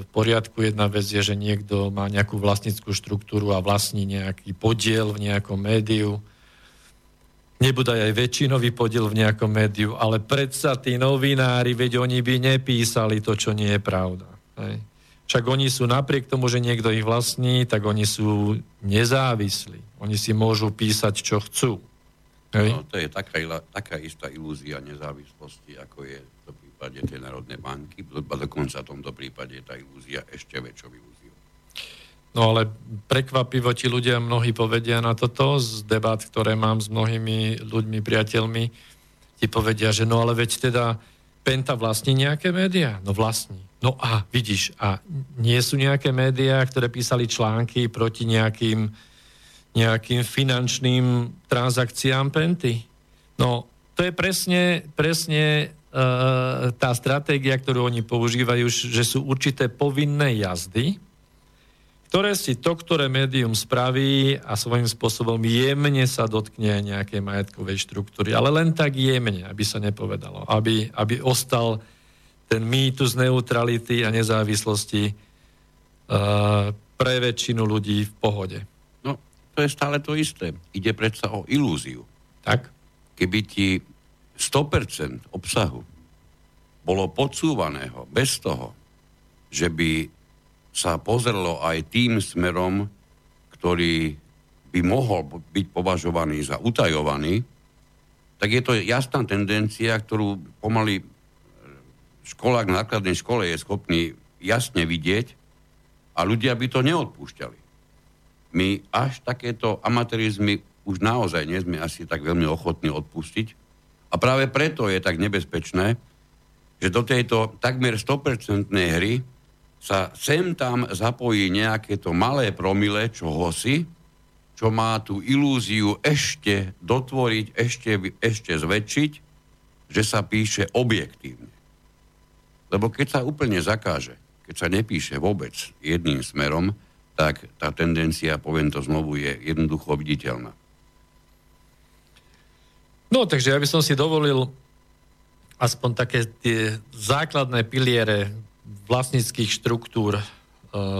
v poriadku jedna vec je, že niekto má nejakú vlastnickú štruktúru a vlastní nejaký podiel v nejakom médiu nebude aj väčšinový podiel v nejakom médiu, ale predsa tí novinári, veď oni by nepísali to, čo nie je pravda. Hej. Však oni sú napriek tomu, že niekto ich vlastní, tak oni sú nezávislí. Oni si môžu písať, čo chcú. Hej. No, to je taká, taká istá ilúzia nezávislosti, ako je v prípade tej Národnej banky. Dokonca v tomto prípade je tá ilúzia ešte väčšou. No ale prekvapivo ti ľudia mnohí povedia na toto, z debat, ktoré mám s mnohými ľuďmi, priateľmi, ti povedia, že no ale veď teda Penta vlastní nejaké médiá? No vlastní. No a vidíš, a nie sú nejaké médiá, ktoré písali články proti nejakým, nejakým finančným transakciám Penty? No, to je presne, presne uh, tá stratégia, ktorú oni používajú, že sú určité povinné jazdy, ktoré si to, ktoré médium spraví a svojím spôsobom jemne sa dotkne nejakej majetkovej štruktúry. Ale len tak jemne, aby sa nepovedalo. Aby, aby ostal ten mýtus neutrality a nezávislosti uh, pre väčšinu ľudí v pohode. No, to je stále to isté. Ide predsa o ilúziu. Tak? Keby ti 100% obsahu bolo podsúvaného bez toho, že by sa pozrelo aj tým smerom, ktorý by mohol byť považovaný za utajovaný, tak je to jasná tendencia, ktorú pomaly školák na základnej škole je schopný jasne vidieť a ľudia by to neodpúšťali. My až takéto amatérizmy už naozaj nie sme asi tak veľmi ochotní odpustiť a práve preto je tak nebezpečné, že do tejto takmer 100% hry sa sem tam zapojí nejaké to malé promile čohosi, čo má tú ilúziu ešte dotvoriť, ešte, ešte zväčšiť, že sa píše objektívne. Lebo keď sa úplne zakáže, keď sa nepíše vôbec jedným smerom, tak tá tendencia, poviem to znovu, je jednoducho viditeľná. No, takže ja by som si dovolil aspoň také tie základné piliere vlastníckých štruktúr uh,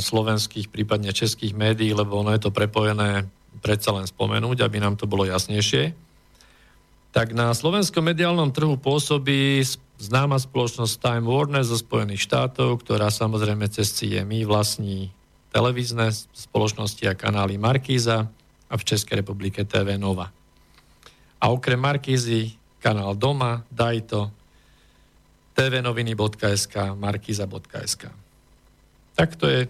slovenských, prípadne českých médií, lebo ono je to prepojené predsa len spomenúť, aby nám to bolo jasnejšie. Tak na slovenskom mediálnom trhu pôsobí známa spoločnosť Time Warner zo Spojených štátov, ktorá samozrejme cez CMI vlastní televízne spoločnosti a kanály Markíza a v Českej republike TV Nova. A okrem Markízy kanál Doma, Dajto, tvnoviny.sk, markiza.sk. Tak to je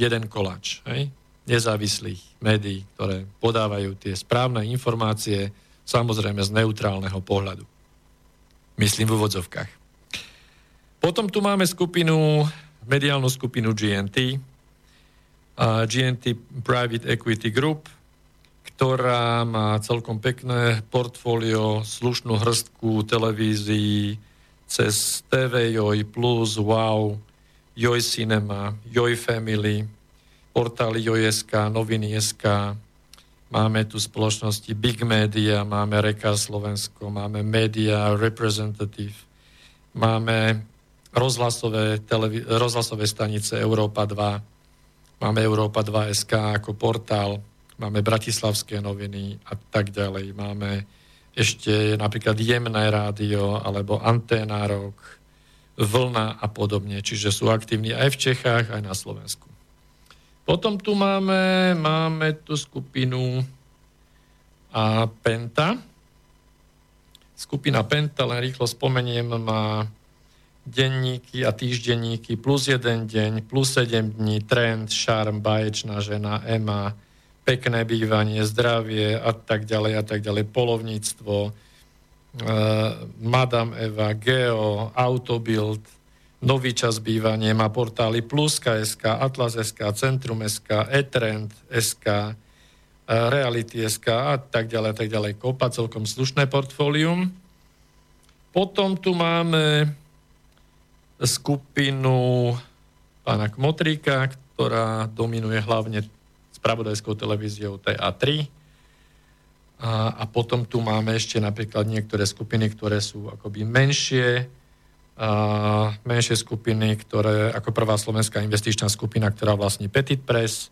jeden koláč hej? nezávislých médií, ktoré podávajú tie správne informácie, samozrejme z neutrálneho pohľadu. Myslím v úvodzovkách. Potom tu máme skupinu, mediálnu skupinu GNT, GNT Private Equity Group, ktorá má celkom pekné portfólio, slušnú hrstku televízií, cez TV Joj Plus, Wow, Joj Cinema, Joj Family, portály Joj.sk, noviny.sk, máme tu spoločnosti Big Media, máme Reka Slovensko, máme Media Representative, máme rozhlasové, televi- rozhlasové stanice Európa 2, máme Európa 2 SK ako portál, máme Bratislavské noviny a tak ďalej, máme ešte napríklad Jemné rádio alebo Anténárok, Vlna a podobne. Čiže sú aktívni aj v Čechách, aj na Slovensku. Potom tu máme, máme tu skupinu a Penta. Skupina Penta, len rýchlo spomeniem, má denníky a týždenníky plus jeden deň, plus 7 dní, trend, šarm, baječná žena, Ema, pekné bývanie, zdravie a tak ďalej a tak ďalej, polovníctvo, uh, Madame Eva, Geo, Autobuild, Nový čas bývanie, má portály Pluska.sk, Atlas.sk, Centrum.sk, Etrend SK, uh, Reality.sk a tak ďalej, tak ďalej. Kopa celkom slušné portfólium. Potom tu máme skupinu pána Kmotríka, ktorá dominuje hlavne spravodajskou televíziou TA3. A, a potom tu máme ešte napríklad niektoré skupiny, ktoré sú akoby menšie, a menšie skupiny, ktoré ako prvá slovenská investičná skupina, ktorá vlastní Petit Press,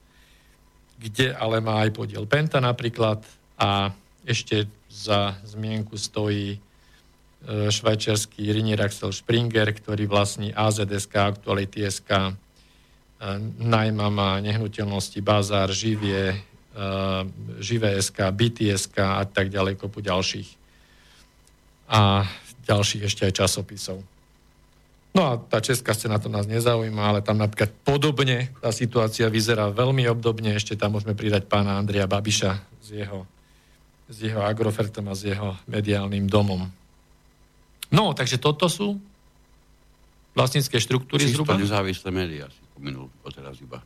kde ale má aj podiel Penta napríklad a ešte za zmienku stojí e, švajčiarsky Rinier Axel Springer, ktorý vlastní AZSK, Actuality.sk, najma má nehnuteľnosti, bazár, živie, živé SK, BTSK a tak ďalej, kopu ďalších. A ďalších ešte aj časopisov. No a tá česká scéna to nás nezaujíma, ale tam napríklad podobne tá situácia vyzerá veľmi obdobne. Ešte tam môžeme pridať pána Andrea Babiša s jeho, s jeho agrofertom a s jeho mediálnym domom. No, takže toto sú vlastnícke štruktúry Čisto zhruba? nezávislé médiá si pomenul teraz iba.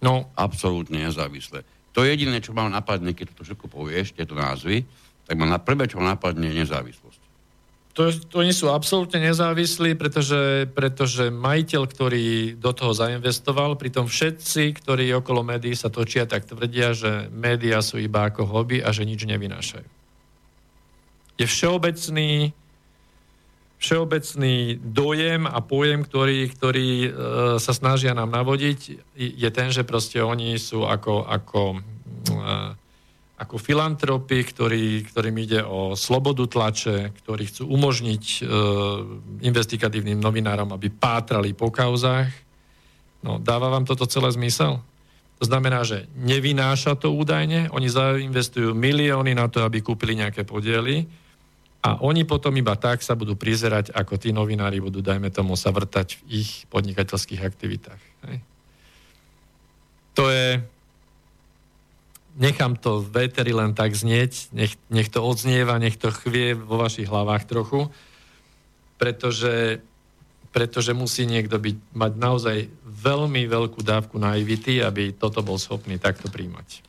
No. Absolútne nezávislé. To je jediné, čo ma napadne, keď to všetko povieš, tieto názvy, tak ma na prvé, čo napadne, nezávislosť. To, to nie sú absolútne nezávislí, pretože, pretože majiteľ, ktorý do toho zainvestoval, pritom všetci, ktorí okolo médií sa točia, tak tvrdia, že médiá sú iba ako hobby a že nič nevynášajú. Je všeobecný všeobecný dojem a pojem, ktorý, ktorý e, sa snažia nám navodiť, je ten, že proste oni sú ako, ako, e, ako filantropy, ktorý, ktorým ide o slobodu tlače, ktorí chcú umožniť e, investigatívnym novinárom, aby pátrali po kauzách. No, dáva vám toto celé zmysel? To znamená, že nevynáša to údajne, oni zainvestujú milióny na to, aby kúpili nejaké podiely, a oni potom iba tak sa budú prizerať, ako tí novinári budú, dajme tomu, sa vrtať v ich podnikateľských aktivitách. Hej. To je... Nechám to v véteri len tak znieť, nech, nech to odznieva, nech to chvie vo vašich hlavách trochu, pretože, pretože musí niekto byť, mať naozaj veľmi veľkú dávku naivity, aby toto bol schopný takto príjmať.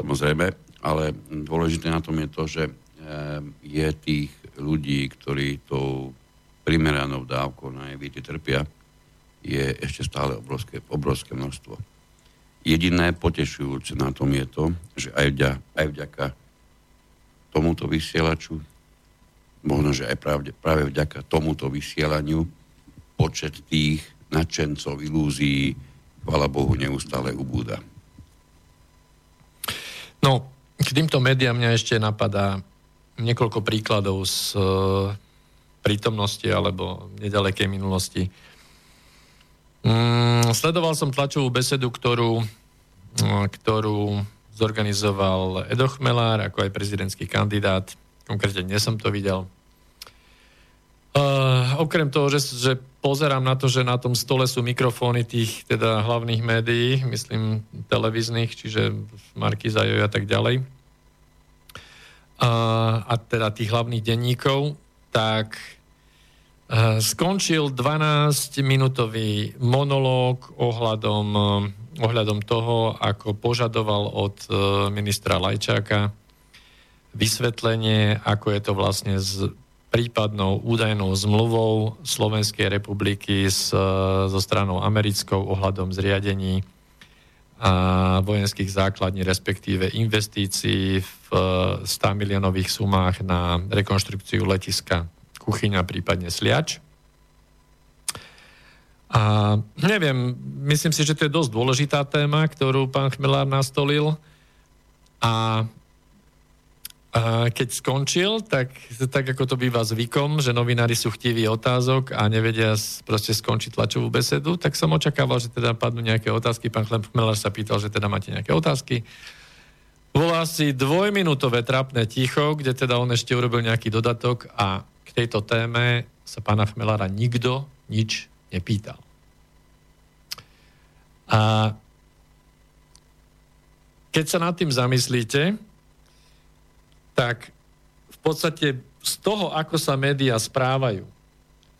Samozrejme, ale dôležité na tom je to, že je tých ľudí, ktorí tou primeranou dávkou na evity trpia, je ešte stále obrovské, obrovské množstvo. Jediné potešujúce na tom je to, že aj, vďa, aj vďaka tomuto vysielaču, možno, že aj práve, práve vďaka tomuto vysielaniu počet tých nadšencov ilúzií, chvala Bohu, neustále ubúda. No, k týmto médiám mňa ešte napadá niekoľko príkladov z e, prítomnosti alebo nedalekej minulosti. Mm, sledoval som tlačovú besedu, ktorú, e, ktorú zorganizoval Edo Chmelár ako aj prezidentský kandidát. Konkrétne dnes som to videl. Uh, okrem toho, že, že pozerám na to, že na tom stole sú mikrofóny tých teda hlavných médií, myslím televíznych, čiže Joja a tak ďalej, a teda tých hlavných denníkov, tak uh, skončil 12-minútový monológ ohľadom, uh, ohľadom toho, ako požadoval od uh, ministra Lajčáka vysvetlenie, ako je to vlastne s prípadnou údajnou zmluvou Slovenskej republiky s, e, so stranou americkou ohľadom zriadení a vojenských základní, respektíve investícií v 100 e, miliónových sumách na rekonštrukciu letiska Kuchyňa, prípadne Sliač. A neviem, myslím si, že to je dosť dôležitá téma, ktorú pán Chmelár nastolil. A keď skončil, tak, tak ako to býva zvykom, že novinári sú chtiví otázok a nevedia proste skončiť tlačovú besedu, tak som očakával, že teda padnú nejaké otázky. Pán Chmelár sa pýtal, že teda máte nejaké otázky. Bolo asi dvojminútové trapné ticho, kde teda on ešte urobil nejaký dodatok a k tejto téme sa pána Chmelára nikto nič nepýtal. A keď sa nad tým zamyslíte, tak v podstate z toho, ako sa médiá správajú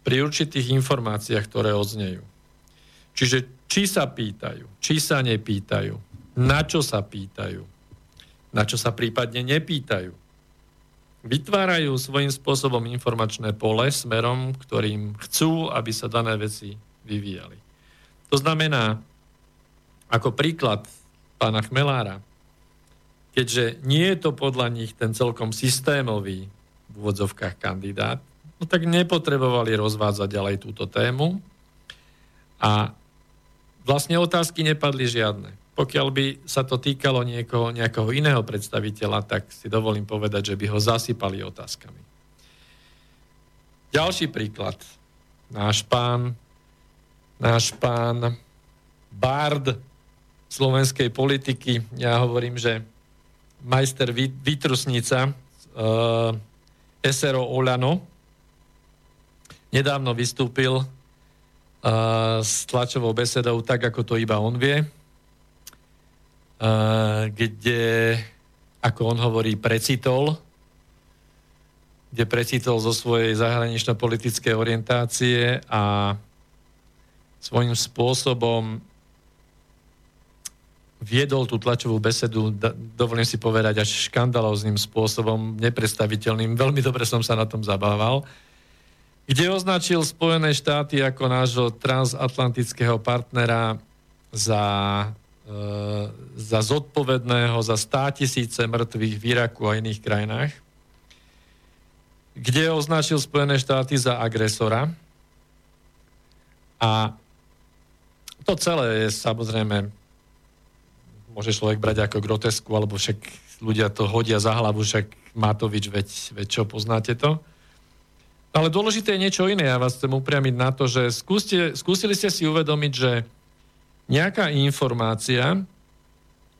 pri určitých informáciách, ktoré odznejú. Čiže či sa pýtajú, či sa nepýtajú, na čo sa pýtajú, na čo sa prípadne nepýtajú. Vytvárajú svojím spôsobom informačné pole smerom, ktorým chcú, aby sa dané veci vyvíjali. To znamená, ako príklad pána Chmelára, keďže nie je to podľa nich ten celkom systémový v úvodzovkách kandidát, no tak nepotrebovali rozvádzať ďalej túto tému a vlastne otázky nepadli žiadne. Pokiaľ by sa to týkalo niekoho, nejakého iného predstaviteľa, tak si dovolím povedať, že by ho zasypali otázkami. Ďalší príklad. Náš pán, náš pán Bard slovenskej politiky, ja hovorím, že majster Vytrusnica, uh, SRO Olano, nedávno vystúpil uh, s tlačovou besedou tak, ako to iba on vie, uh, kde, ako on hovorí, precitol, kde precitol zo svojej zahranično-politickej orientácie a svojím spôsobom viedol tú tlačovú besedu, dovolím si povedať, až škandalóznym spôsobom, nepredstaviteľným. Veľmi dobre som sa na tom zabával kde označil Spojené štáty ako nášho transatlantického partnera za, e, za zodpovedného za stá tisíce mŕtvych v Iraku a iných krajinách, kde označil Spojené štáty za agresora. A to celé je samozrejme môže človek brať ako grotesku, alebo však ľudia to hodia za hlavu, však Matovič, veď, veď čo, poznáte to? Ale dôležité je niečo iné. Ja vás chcem upriamiť na to, že skúste, skúsili ste si uvedomiť, že nejaká informácia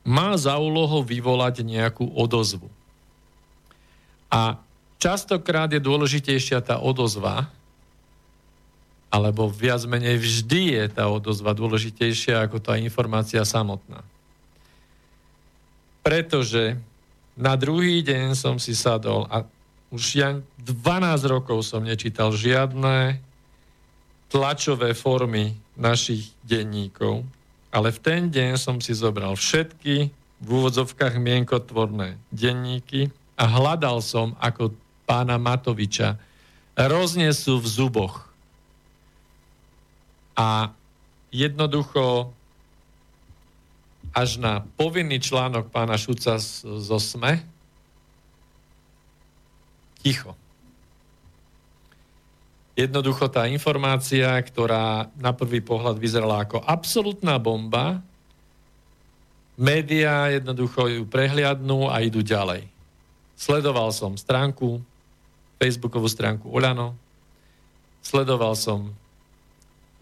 má za úlohu vyvolať nejakú odozvu. A častokrát je dôležitejšia tá odozva, alebo viac menej vždy je tá odozva dôležitejšia ako tá informácia samotná pretože na druhý deň som si sadol a už ja 12 rokov som nečítal žiadne tlačové formy našich denníkov, ale v ten deň som si zobral všetky v úvodzovkách mienkotvorné denníky a hľadal som, ako pána Matoviča roznesú v zuboch. A jednoducho až na povinný článok pána Šuca zo SME, Ticho. Jednoducho tá informácia, ktorá na prvý pohľad vyzerala ako absolútna bomba, médiá jednoducho ju prehliadnú a idú ďalej. Sledoval som stránku, facebookovú stránku Oľano, sledoval som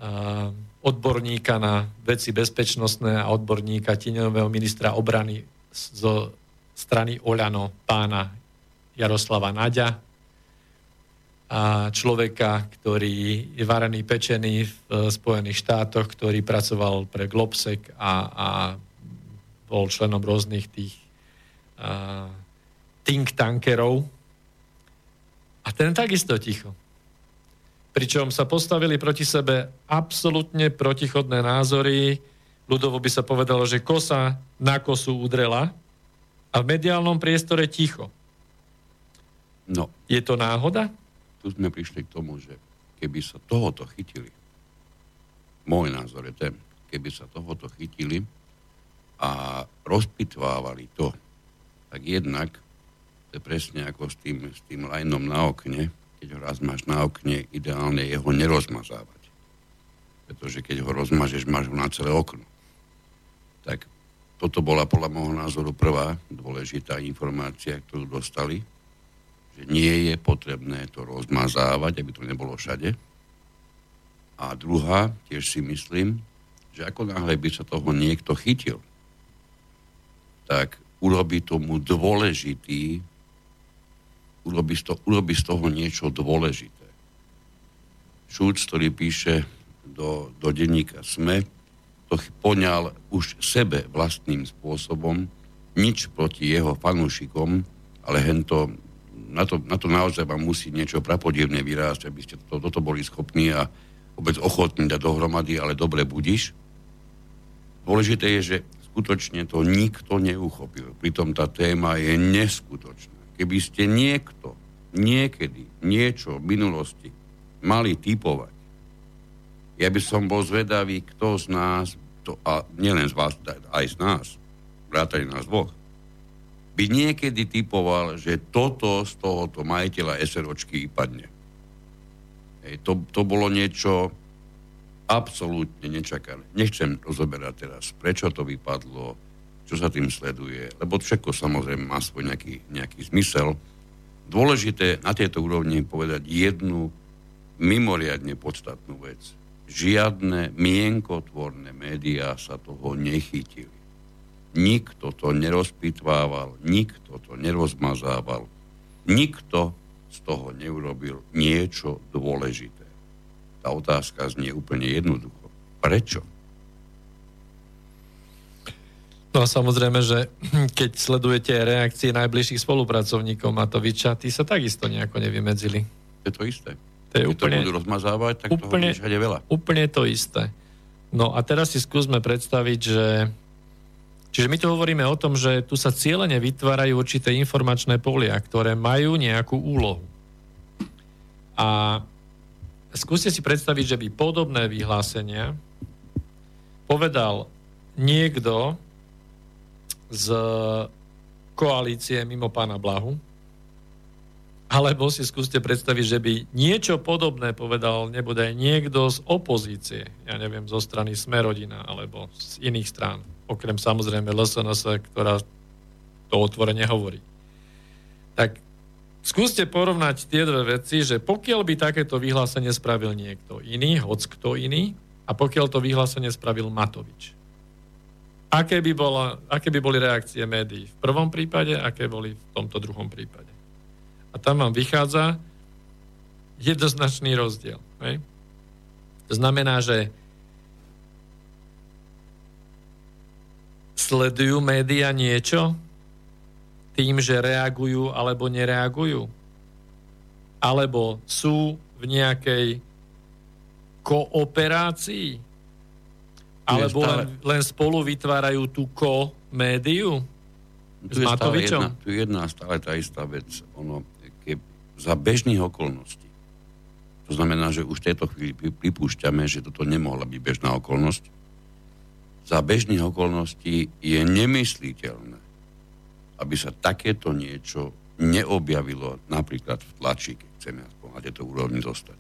uh, odborníka na veci bezpečnostné a odborníka tieňového ministra obrany zo strany Oľano, pána Jaroslava Naďa, a človeka, ktorý je varený pečený v e, Spojených štátoch, ktorý pracoval pre Globsec a, a bol členom rôznych tých a, think tankerov. A ten takisto ticho. Pričom sa postavili proti sebe absolútne protichodné názory. Ľudovo by sa povedalo, že kosa na kosu udrela a v mediálnom priestore ticho. No. Je to náhoda? tu sme prišli k tomu, že keby sa tohoto chytili, môj názor je ten, keby sa tohoto chytili a rozpitvávali to, tak jednak to je presne ako s tým, s tým lajnom na okne, keď ho raz máš na okne, ideálne je ho nerozmazávať. Pretože keď ho rozmažeš, máš ho na celé okno. Tak toto bola podľa môjho názoru prvá dôležitá informácia, ktorú dostali že nie je potrebné to rozmazávať, aby to nebolo všade. A druhá, tiež si myslím, že ako náhle by sa toho niekto chytil, tak urobí tomu dôležitý, urobí z, to, urobí z toho niečo dôležité. Šúc, ktorý píše do, do denníka SME, to poňal už sebe vlastným spôsobom, nič proti jeho fanúšikom, ale hento na to, na to naozaj vám musí niečo prapodivne vyrásť, aby ste to, toto boli schopní a vôbec ochotní dať dohromady, ale dobre budíš. Dôležité je, že skutočne to nikto neuchopil. Pritom tá téma je neskutočná. Keby ste niekto niekedy niečo v minulosti mali typovať, ja by som bol zvedavý, kto z nás, to, a nielen z vás, aj z nás, vrátane nás dvoch, by niekedy typoval, že toto z tohoto majiteľa SROčky padne. Hej, to, to bolo niečo absolútne nečakané. Nechcem rozoberať teraz, prečo to vypadlo, čo sa tým sleduje, lebo všetko samozrejme má svoj nejaký, nejaký zmysel. Dôležité na tejto úrovni povedať jednu mimoriadne podstatnú vec. Žiadne mienkotvorné médiá sa toho nechytili. Nikto to nerozpitvával, nikto to nerozmazával, nikto z toho neurobil niečo dôležité. Tá otázka znie úplne jednoducho. Prečo? No a samozrejme, že keď sledujete reakcie najbližších spolupracovníkov Matoviča, tí sa takisto nejako nevymedzili. Je to isté. To je keď úplne, to budú rozmazávať, tak úplne, toho veľa. Úplne to isté. No a teraz si skúsme predstaviť, že Čiže my tu hovoríme o tom, že tu sa cieľene vytvárajú určité informačné polia, ktoré majú nejakú úlohu. A skúste si predstaviť, že by podobné vyhlásenia povedal niekto z koalície mimo pána Blahu, alebo si skúste predstaviť, že by niečo podobné povedal nebude aj niekto z opozície, ja neviem, zo strany Smerodina alebo z iných strán okrem samozrejme LSNS, ktorá to otvorene hovorí. Tak skúste porovnať tie dve veci, že pokiaľ by takéto vyhlásenie spravil niekto iný, hoc kto iný, a pokiaľ to vyhlásenie spravil Matovič. Aké by, bola, aké by boli reakcie médií v prvom prípade, aké boli v tomto druhom prípade. A tam vám vychádza jednoznačný rozdiel. Hej? To znamená, že Sledujú média niečo tým, že reagujú alebo nereagujú? Alebo sú v nejakej kooperácii? Alebo len, len spolu vytvárajú tú ko-médiu? Tu je, stále jedna, tu je jedna stále tá istá vec. Ono, keď za bežných okolností, to znamená, že už v tejto chvíli pripúšťame, že toto nemohla byť bežná okolnosť, za bežných okolností je nemysliteľné, aby sa takéto niečo neobjavilo napríklad v tlači, keď chceme aspoň na tejto úrovni dostať.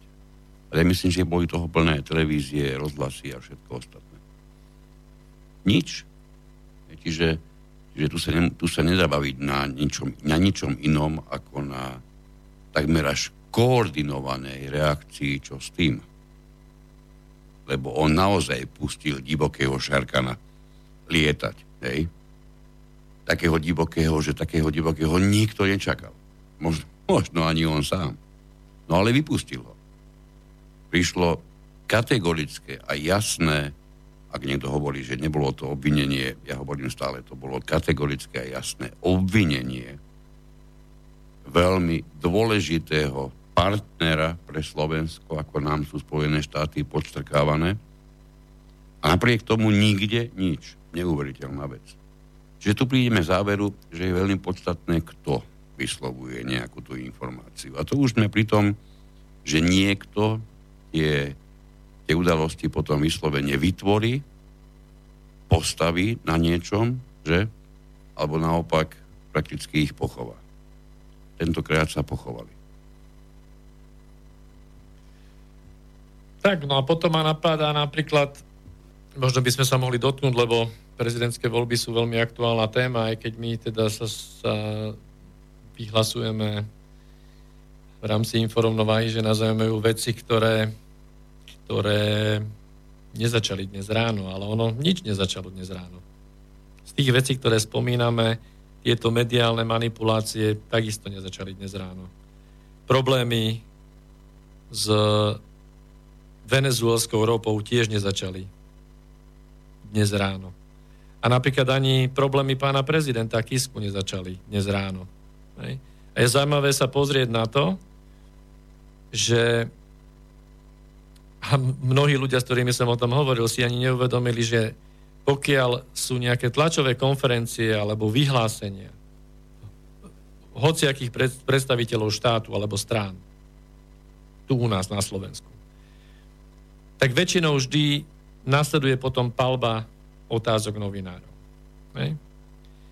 Ale myslím, že boli toho plné televízie, rozhlasy a všetko ostatné. Nič. Čiže, čiže tu, sa ne, tu sa nedá baviť na ničom, na ničom inom ako na takmer až koordinovanej reakcii, čo s tým. Lebo on naozaj pustil divokého šarkana lietať. Hej? Takého divokého, že takého divokého nikto nečakal. Možno, možno ani on sám. No ale vypustil ho. Prišlo kategorické a jasné, ak niekto hovorí, že nebolo to obvinenie, ja hovorím stále, to bolo kategorické a jasné obvinenie veľmi dôležitého partnera pre Slovensko, ako nám sú Spojené štáty podštrkávané. A napriek tomu nikde nič. Neuveriteľná vec. Čiže tu prídeme záveru, že je veľmi podstatné, kto vyslovuje nejakú tú informáciu. A to už sme pri tom, že niekto tie, tie udalosti potom vyslovene vytvorí, postaví na niečom, že? Alebo naopak prakticky ich pochová. Tentokrát sa pochovali. Tak, no a potom ma napadá napríklad, možno by sme sa mohli dotknúť, lebo prezidentské voľby sú veľmi aktuálna téma, aj keď my teda sa, sa vyhlasujeme v rámci informovnováhy, že nazveme veci, ktoré, ktoré nezačali dnes ráno, ale ono nič nezačalo dnes ráno. Z tých vecí, ktoré spomíname, tieto mediálne manipulácie takisto nezačali dnes ráno. Problémy s venezuelskou ropou tiež nezačali dnes ráno. A napríklad ani problémy pána prezidenta Kisku nezačali dnes ráno. A je zaujímavé sa pozrieť na to, že a mnohí ľudia, s ktorými som o tom hovoril, si ani neuvedomili, že pokiaľ sú nejaké tlačové konferencie alebo vyhlásenia hociakých predstaviteľov štátu alebo strán tu u nás na Slovensku, tak väčšinou vždy nasleduje potom palba otázok novinárov. Hej?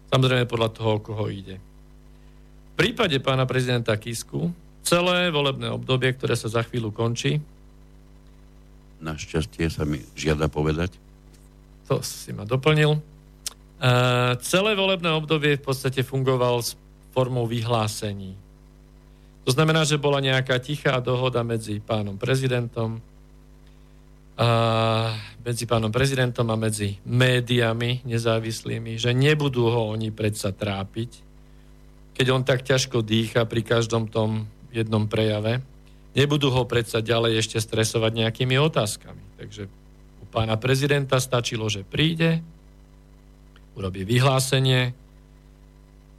Samozrejme podľa toho, koho ide. V prípade pána prezidenta Kisku celé volebné obdobie, ktoré sa za chvíľu končí. Našťastie sa mi žiada povedať. To si ma doplnil. E, celé volebné obdobie v podstate fungoval s formou vyhlásení. To znamená, že bola nejaká tichá dohoda medzi pánom prezidentom, medzi pánom prezidentom a medzi médiami nezávislými, že nebudú ho oni predsa trápiť, keď on tak ťažko dýcha pri každom tom jednom prejave. Nebudú ho predsa ďalej ešte stresovať nejakými otázkami. Takže u pána prezidenta stačilo, že príde, urobí vyhlásenie,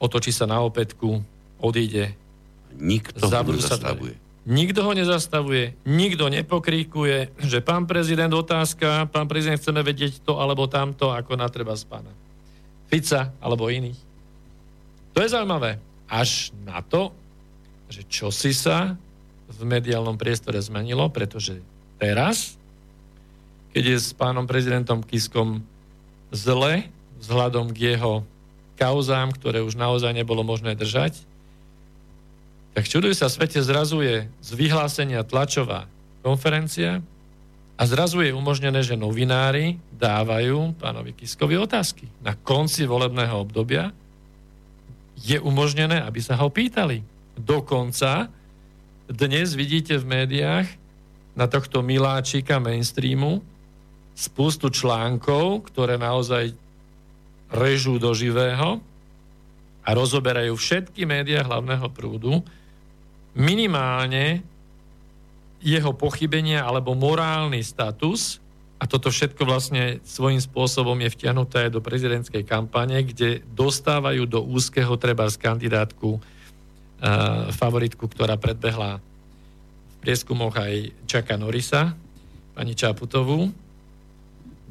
otočí sa na opätku, odíde. Nikto ho nezastavuje. Nikto ho nezastavuje, nikto nepokríkuje, že pán prezident otázka, pán prezident chceme vedieť to alebo tamto, ako na treba z pána Fica alebo iných. To je zaujímavé. Až na to, že čo si sa v mediálnom priestore zmenilo, pretože teraz, keď je s pánom prezidentom Kiskom zle, vzhľadom k jeho kauzám, ktoré už naozaj nebolo možné držať, tak čuduj sa, svete zrazu je z vyhlásenia tlačová konferencia a zrazu je umožnené, že novinári dávajú pánovi Kiskovi otázky. Na konci volebného obdobia je umožnené, aby sa ho pýtali. Dokonca dnes vidíte v médiách na tohto miláčika mainstreamu spustu článkov, ktoré naozaj režú do živého a rozoberajú všetky médiá hlavného prúdu, minimálne jeho pochybenia alebo morálny status, a toto všetko vlastne svojím spôsobom je vtiahnuté do prezidentskej kampane, kde dostávajú do úzkeho treba z kandidátku favoritku, ktorá predbehla v prieskumoch aj Čaka Norisa, pani Čaputovú.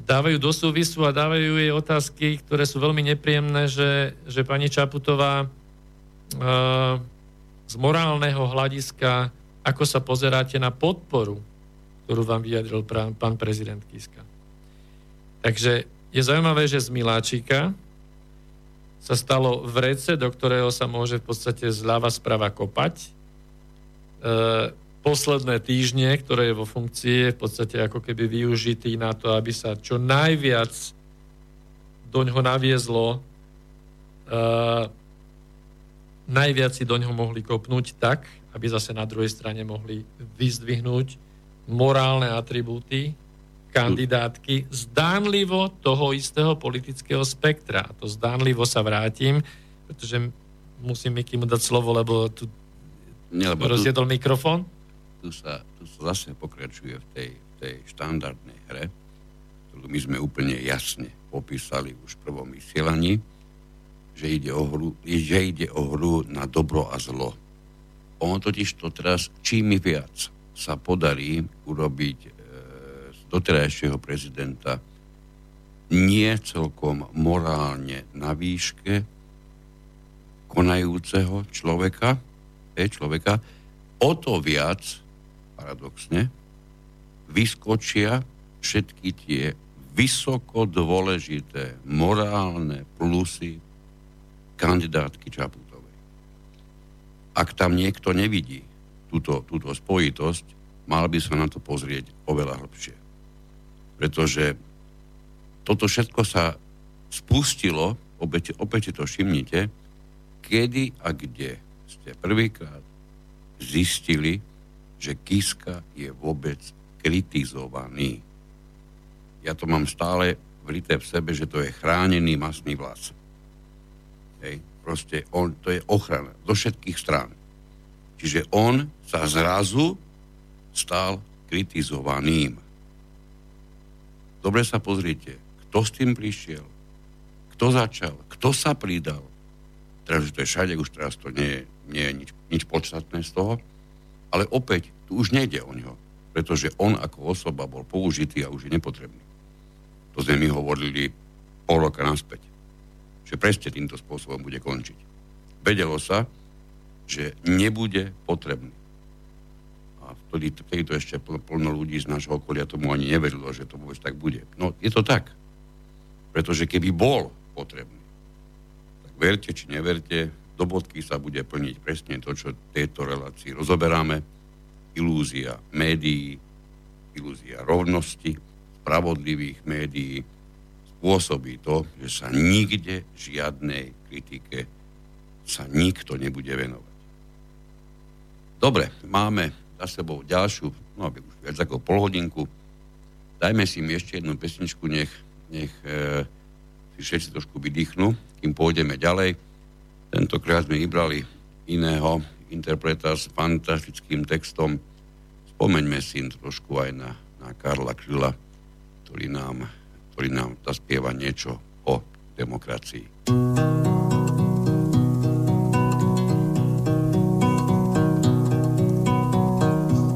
Dávajú do súvisu a dávajú jej otázky, ktoré sú veľmi nepríjemné, že, že pani Čaputová uh, z morálneho hľadiska, ako sa pozeráte na podporu, ktorú vám vyjadril pán prezident Kiska. Takže je zaujímavé, že z Miláčika sa stalo vrece, do ktorého sa môže v podstate zľava sprava kopať. E, posledné týždne, ktoré je vo funkcii, je v podstate ako keby využitý na to, aby sa čo najviac do ňoho naviezlo, e, najviac si do ňoho mohli kopnúť tak, aby zase na druhej strane mohli vyzdvihnúť morálne atribúty kandidátky zdánlivo toho istého politického spektra. A to zdánlivo sa vrátim, pretože musím Miky mu dať slovo, lebo tu Nie, lebo rozjedol tu, mikrofón. Tu sa, tu sa zase pokračuje v tej, v tej štandardnej hre, ktorú my sme úplne jasne popísali už v prvom vysielaní, že ide o hru, že ide o hru na dobro a zlo. Ono totiž to teraz čím viac sa podarí urobiť doterajšieho prezidenta nie celkom morálne na výške konajúceho človeka, je človeka, o to viac, paradoxne, vyskočia všetky tie vysoko dôležité morálne plusy kandidátky Čaputovej. Ak tam niekto nevidí túto, túto spojitosť, mal by sa na to pozrieť oveľa hlbšie pretože toto všetko sa spustilo, opäť, opäť to všimnite, kedy a kde ste prvýkrát zistili, že Kiska je vôbec kritizovaný. Ja to mám stále vrité v sebe, že to je chránený masný vlas. Hej. Proste on, to je ochrana do všetkých strán. Čiže on sa zrazu stal kritizovaným. Dobre sa pozrite, kto s tým prišiel, kto začal, kto sa pridal. Teraz, že to je všade, už teraz to nie, nie je nič, nič podstatné z toho, ale opäť, tu už nejde o ňo, pretože on ako osoba bol použitý a už je nepotrebný. To sme my hovorili pol roka naspäť, že presne týmto spôsobom bude končiť. Vedelo sa, že nebude potrebný vtedy, vtedy to ešte plno ľudí z nášho okolia tomu ani neverilo, že to vôbec tak bude. No, je to tak. Pretože keby bol potrebný, tak verte či neverte, do bodky sa bude plniť presne to, čo v tejto relácii rozoberáme. Ilúzia médií, ilúzia rovnosti, spravodlivých médií spôsobí to, že sa nikde žiadnej kritike sa nikto nebude venovať. Dobre, máme za sebou ďalšiu, no už viac ako pol hodinku. Dajme si mi ešte jednu pesničku, nech, nech e, si všetci trošku vydýchnu, kým pôjdeme ďalej. Tentokrát sme vybrali iného interpreta s fantastickým textom. Spomeňme si trošku aj na, na Karla Kryla, ktorý nám, ktorý nám zaspieva niečo o demokracii.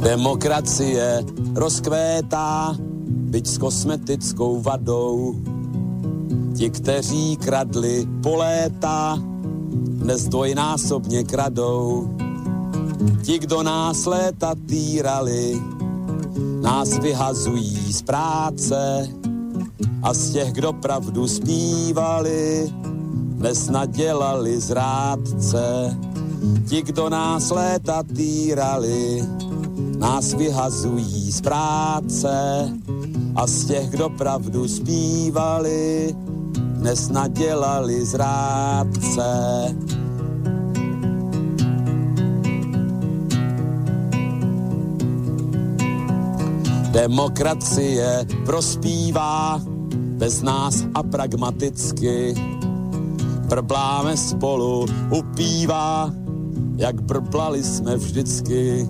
Demokracie rozkvétá, byť s kosmetickou vadou. Ti, kteří kradli po léta, dnes dvojnásobně kradou. Ti, kdo nás léta týrali, nás vyhazují z práce a z těch, kdo pravdu zpívali, dnes nadělali zrádce. Ti, kdo nás léta týrali, nás vyhazují z práce a z těch, kdo pravdu zpívali, dnes nadělali zrádce. Demokracie prospívá bez nás a pragmaticky. Brbláme spolu, upívá, jak brblali jsme vždycky.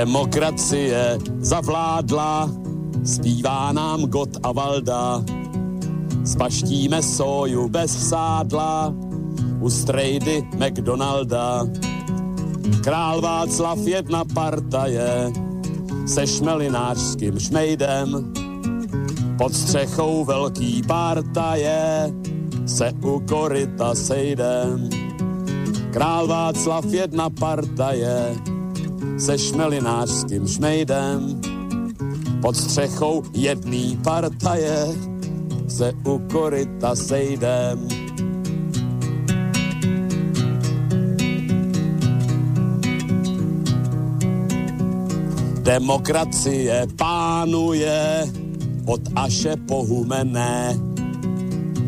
Demokracie zavládla, zpívá nám God a Valda. spaštíme soju bez sádla, u strejdy McDonalda. Král Václav jedna partaje, se šmelinářským šmejdem, pod střechou velký partaje, se u koryta sejdem. Král Václav jedna partaje, se šmelinářským šmejdem, pod střechou jedný partaje, se u koryta sejdem. Demokracie pánuje od Aše pohumené.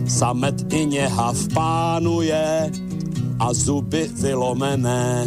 Samet i něhav pánuje a zuby vylomené.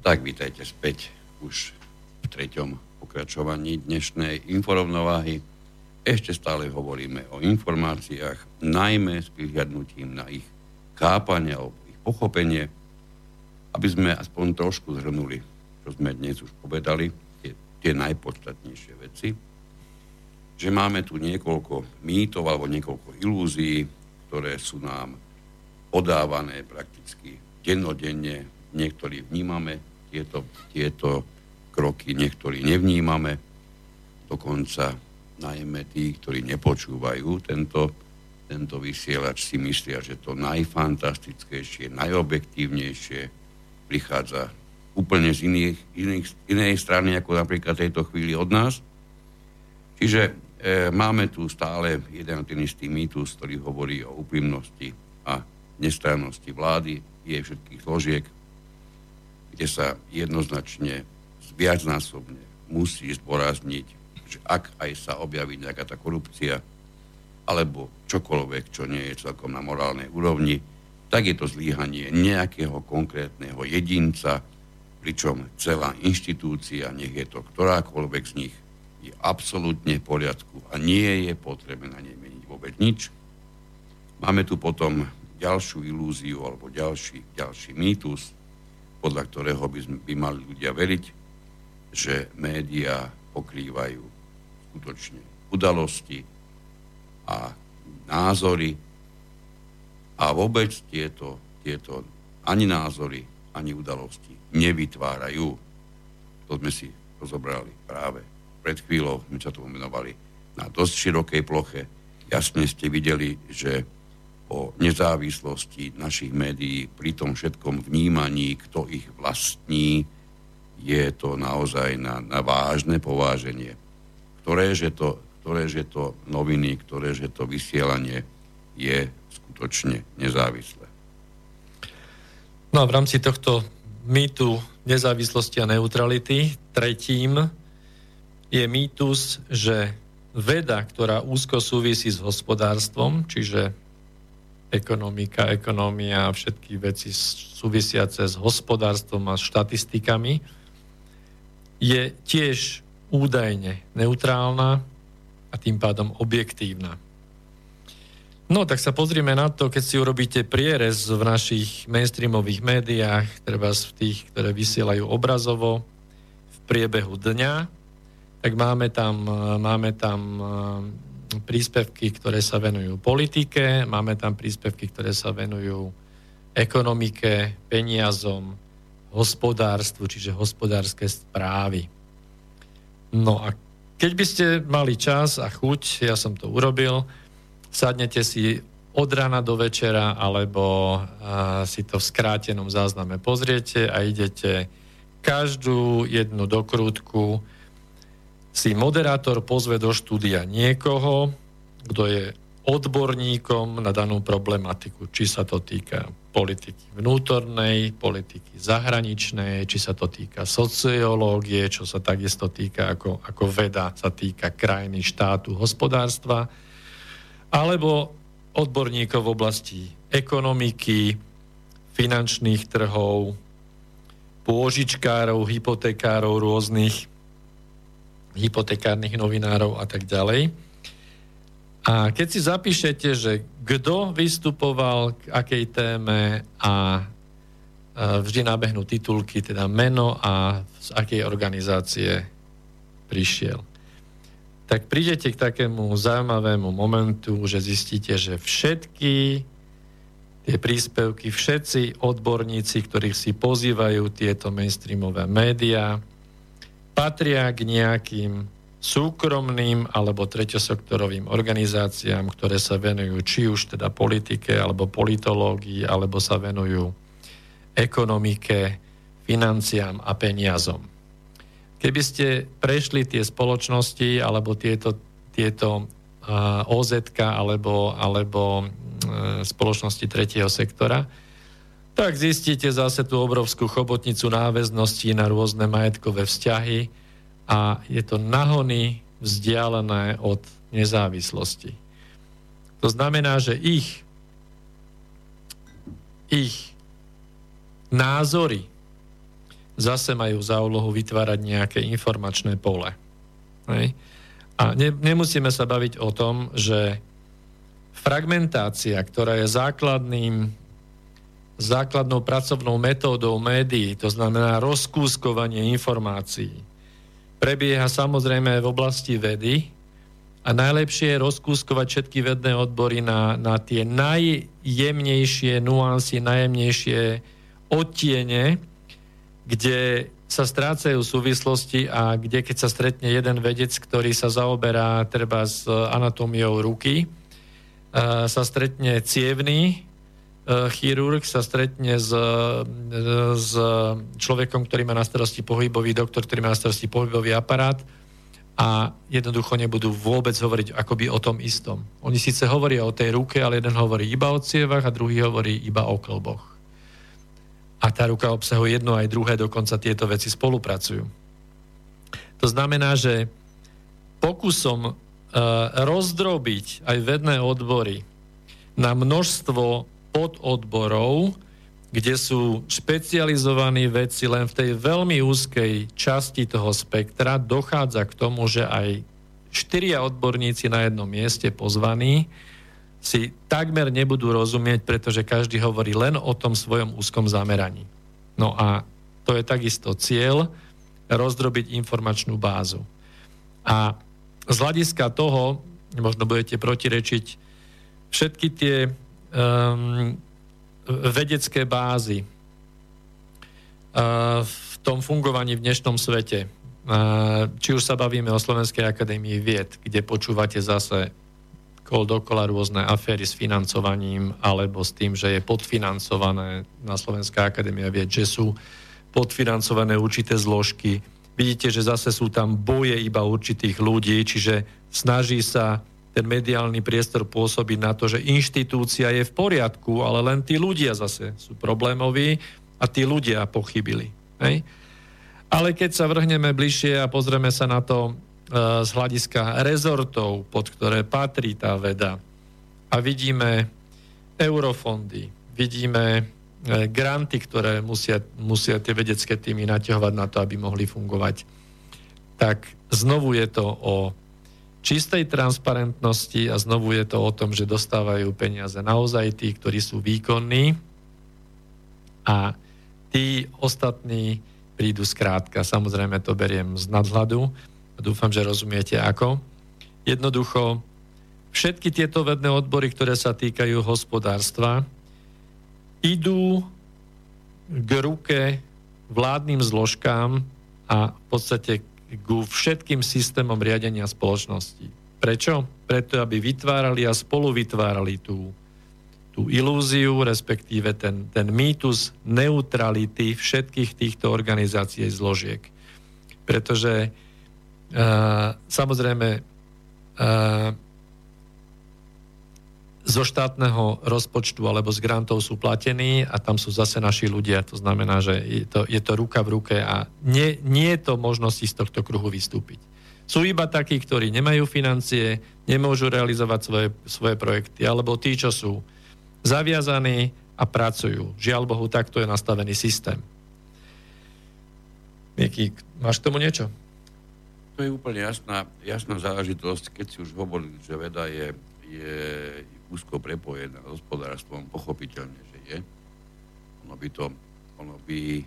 Tak vítajte späť už v treťom pokračovaní dnešnej inforovnováhy. Ešte stále hovoríme o informáciách, najmä s prihľadnutím na ich chápanie alebo pochopenie, aby sme aspoň trošku zhrnuli, čo sme dnes už povedali, tie, tie najpodstatnejšie veci, že máme tu niekoľko mýtov alebo niekoľko ilúzií, ktoré sú nám podávané prakticky dennodenne. Niektorí vnímame tieto, tieto kroky, niektorí nevnímame. Dokonca najmä tí, ktorí nepočúvajú tento tento vysielač si myslia, že to najfantastickejšie, najobjektívnejšie prichádza úplne z iných, iných, inej strany, ako napríklad tejto chvíli od nás. Čiže e, máme tu stále jeden ten istý mýtus, ktorý hovorí o úprimnosti a nestrannosti vlády, jej všetkých zložiek, kde sa jednoznačne viacnásobne musí zdôrazniť, že ak aj sa objaví nejaká tá korupcia, alebo čokoľvek, čo nie je celkom na morálnej úrovni, tak je to zlíhanie nejakého konkrétneho jedinca, pričom celá inštitúcia, nech je to ktorákoľvek z nich, je absolútne v poriadku a nie je potrebné na nej meniť vôbec nič. Máme tu potom ďalšiu ilúziu alebo ďalší, ďalší mýtus, podľa ktorého by, by mali ľudia veriť, že médiá pokrývajú skutočne udalosti, a názory a vôbec tieto, tieto ani názory, ani udalosti nevytvárajú. To sme si rozobrali práve pred chvíľou, sme sa to umenovali na dosť širokej ploche. Jasne ste videli, že o nezávislosti našich médií pri tom všetkom vnímaní, kto ich vlastní, je to naozaj na, na vážne pováženie. Ktoré, že to ktoré, že to noviny, ktoré, že to vysielanie je skutočne nezávislé. No a v rámci tohto mýtu nezávislosti a neutrality tretím je mýtus, že veda, ktorá úzko súvisí s hospodárstvom, čiže ekonomika, ekonomia a všetky veci súvisiace s hospodárstvom a štatistikami, je tiež údajne neutrálna, a tým pádom objektívna. No, tak sa pozrieme na to, keď si urobíte prierez v našich mainstreamových médiách, treba v tých, ktoré vysielajú obrazovo v priebehu dňa, tak máme tam, máme tam eh, príspevky, ktoré sa venujú politike, máme tam príspevky, ktoré sa venujú ekonomike, peniazom, hospodárstvu, čiže hospodárske správy. No a keď by ste mali čas a chuť, ja som to urobil, sadnete si od rána do večera, alebo si to v skrátenom zázname pozriete a idete každú jednu dokrútku si moderátor pozve do štúdia niekoho, kto je odborníkom na danú problematiku, či sa to týka politiky vnútornej, politiky zahraničnej, či sa to týka sociológie, čo sa takisto týka ako, ako veda, sa týka krajiny, štátu, hospodárstva, alebo odborníkov v oblasti ekonomiky, finančných trhov, pôžičkárov, hypotekárov rôznych, hypotekárnych novinárov a tak ďalej. A keď si zapíšete, že kto vystupoval k akej téme a vždy nabehnú titulky, teda meno a z akej organizácie prišiel. Tak prídete k takému zaujímavému momentu, že zistíte, že všetky tie príspevky, všetci odborníci, ktorých si pozývajú tieto mainstreamové médiá, patria k nejakým súkromným alebo treťosektorovým organizáciám, ktoré sa venujú či už teda politike alebo politológii, alebo sa venujú ekonomike, financiám a peniazom. Keby ste prešli tie spoločnosti alebo tieto, tieto OZ alebo, alebo uh, spoločnosti tretieho sektora, tak zistíte zase tú obrovskú chobotnicu náväzností na rôzne majetkové vzťahy, a je to nahony vzdialené od nezávislosti. To znamená, že ich, ich názory zase majú za úlohu vytvárať nejaké informačné pole. Hej? A ne, nemusíme sa baviť o tom, že fragmentácia, ktorá je základným základnou pracovnou metódou médií, to znamená rozkúskovanie informácií, prebieha samozrejme v oblasti vedy a najlepšie je rozkúskovať všetky vedné odbory na, na tie najjemnejšie nuancy, najjemnejšie odtiene, kde sa strácajú súvislosti a kde keď sa stretne jeden vedec, ktorý sa zaoberá treba s anatómiou ruky, sa stretne cievný chirurg sa stretne s, e, s človekom, ktorý má na starosti pohybový doktor, ktorý má na starosti pohybový aparát a jednoducho nebudú vôbec hovoriť akoby o tom istom. Oni síce hovoria o tej ruke, ale jeden hovorí iba o cievach a druhý hovorí iba o klboch. A tá ruka obsahuje jedno aj druhé, dokonca tieto veci spolupracujú. To znamená, že pokusom uh, rozdrobiť aj vedné odbory na množstvo pododborov, kde sú špecializovaní vedci len v tej veľmi úzkej časti toho spektra, dochádza k tomu, že aj štyria odborníci na jednom mieste pozvaní si takmer nebudú rozumieť, pretože každý hovorí len o tom svojom úzkom zameraní. No a to je takisto cieľ rozdrobiť informačnú bázu. A z hľadiska toho, možno budete protirečiť, všetky tie um, vedecké bázy uh, v tom fungovaní v dnešnom svete. Uh, či už sa bavíme o Slovenskej akadémii vied, kde počúvate zase kol dokola rôzne aféry s financovaním alebo s tým, že je podfinancované na Slovenská akadémia vied, že sú podfinancované určité zložky. Vidíte, že zase sú tam boje iba určitých ľudí, čiže snaží sa ten mediálny priestor pôsobí na to, že inštitúcia je v poriadku, ale len tí ľudia zase sú problémoví a tí ľudia pochybili. Hej? Ale keď sa vrhneme bližšie a pozrieme sa na to e, z hľadiska rezortov, pod ktoré patrí tá veda a vidíme eurofondy, vidíme e, granty, ktoré musia, musia tie vedecké týmy naťahovať na to, aby mohli fungovať, tak znovu je to o čistej transparentnosti a znovu je to o tom, že dostávajú peniaze naozaj tí, ktorí sú výkonní a tí ostatní prídu skrátka. Samozrejme to beriem z nadhľadu a dúfam, že rozumiete ako. Jednoducho všetky tieto vedné odbory, ktoré sa týkajú hospodárstva, idú k ruke vládnym zložkám a v podstate ku všetkým systémom riadenia spoločnosti. Prečo? Preto, aby vytvárali a spolu vytvárali tú, tú ilúziu, respektíve ten, ten mýtus neutrality všetkých týchto organizácií zložiek. Pretože uh, samozrejme uh, zo štátneho rozpočtu alebo z grantov sú platení a tam sú zase naši ľudia. To znamená, že je to, je to ruka v ruke a nie, nie je to možnosti z tohto kruhu vystúpiť. Sú iba takí, ktorí nemajú financie, nemôžu realizovať svoje, svoje projekty, alebo tí, čo sú zaviazaní a pracujú. Žiaľ Bohu, takto je nastavený systém. Mieky, máš k tomu niečo? To je úplne jasná, jasná záležitosť, keď si už hovorili, že veda je, je úzko prepojená s hospodárstvom, pochopiteľne, že je. Ono by to, ono by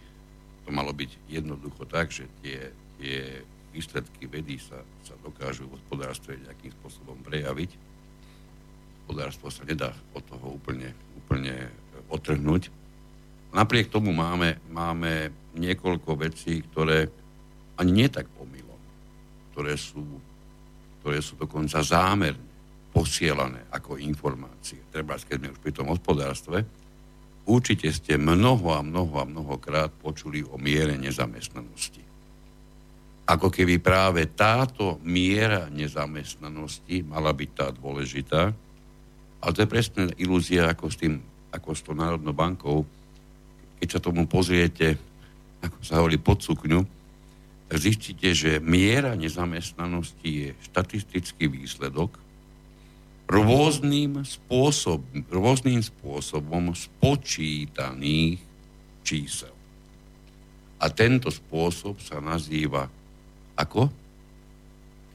to malo byť jednoducho tak, že tie, tie výsledky vedy sa, sa dokážu v hospodárstve nejakým spôsobom prejaviť. Hospodárstvo sa nedá od toho úplne, úplne otrhnúť. Napriek tomu máme, máme niekoľko vecí, ktoré ani nie tak pomylom, ktoré sú, ktoré sú dokonca zámerne posielané ako informácie. Treba, keď sme už pri tom hospodárstve, určite ste mnoho a mnoho a mnohokrát počuli o miere nezamestnanosti. Ako keby práve táto miera nezamestnanosti mala byť tá dôležitá, ale to je presne ilúzia ako s tým, ako s tou Národnou bankou. Keď sa tomu pozriete, ako sa hovorí, pod sukňu, zistíte, že miera nezamestnanosti je štatistický výsledok, rôznym, spôsob, rôznym spôsobom spočítaných čísel. A tento spôsob sa nazýva ako?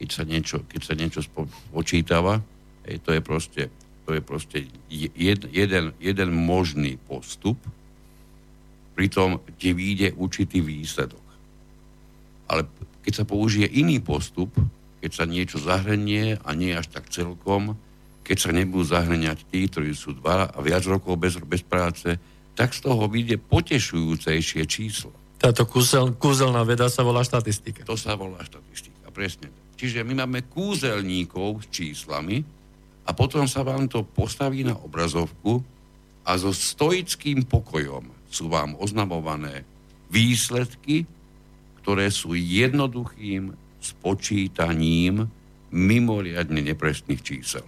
Keď sa niečo, keď sa niečo spočítava, hej, to je proste, to je proste jed, jeden, jeden možný postup, pritom ti vyjde určitý výsledok. Ale keď sa použije iný postup, keď sa niečo zahrnie a nie až tak celkom, keď sa nebudú zahrňať tí, ktorí sú dva a viac rokov bez, bez práce, tak z toho vyjde potešujúcejšie číslo. Táto kúzel, kúzelná veda sa volá štatistika. To sa volá štatistika, presne. Čiže my máme kúzelníkov s číslami a potom sa vám to postaví na obrazovku a so stoickým pokojom sú vám oznamované výsledky, ktoré sú jednoduchým spočítaním mimoriadne nepresných čísel.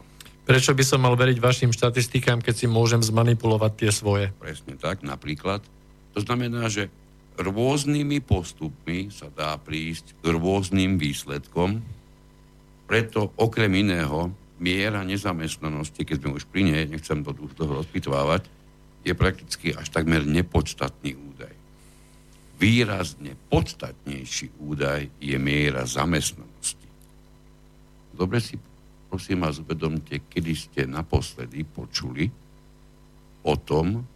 Prečo by som mal veriť vašim štatistikám, keď si môžem zmanipulovať tie svoje? Presne tak, napríklad. To znamená, že rôznymi postupmi sa dá prísť k rôznym výsledkom, preto okrem iného miera nezamestnanosti, keď sme už pri nej, nechcem to už toho rozpitvávať, je prakticky až takmer nepodstatný údaj. Výrazne podstatnejší údaj je miera zamestnanosti. Dobre si prosím vás, uvedomte, kedy ste naposledy počuli o tom,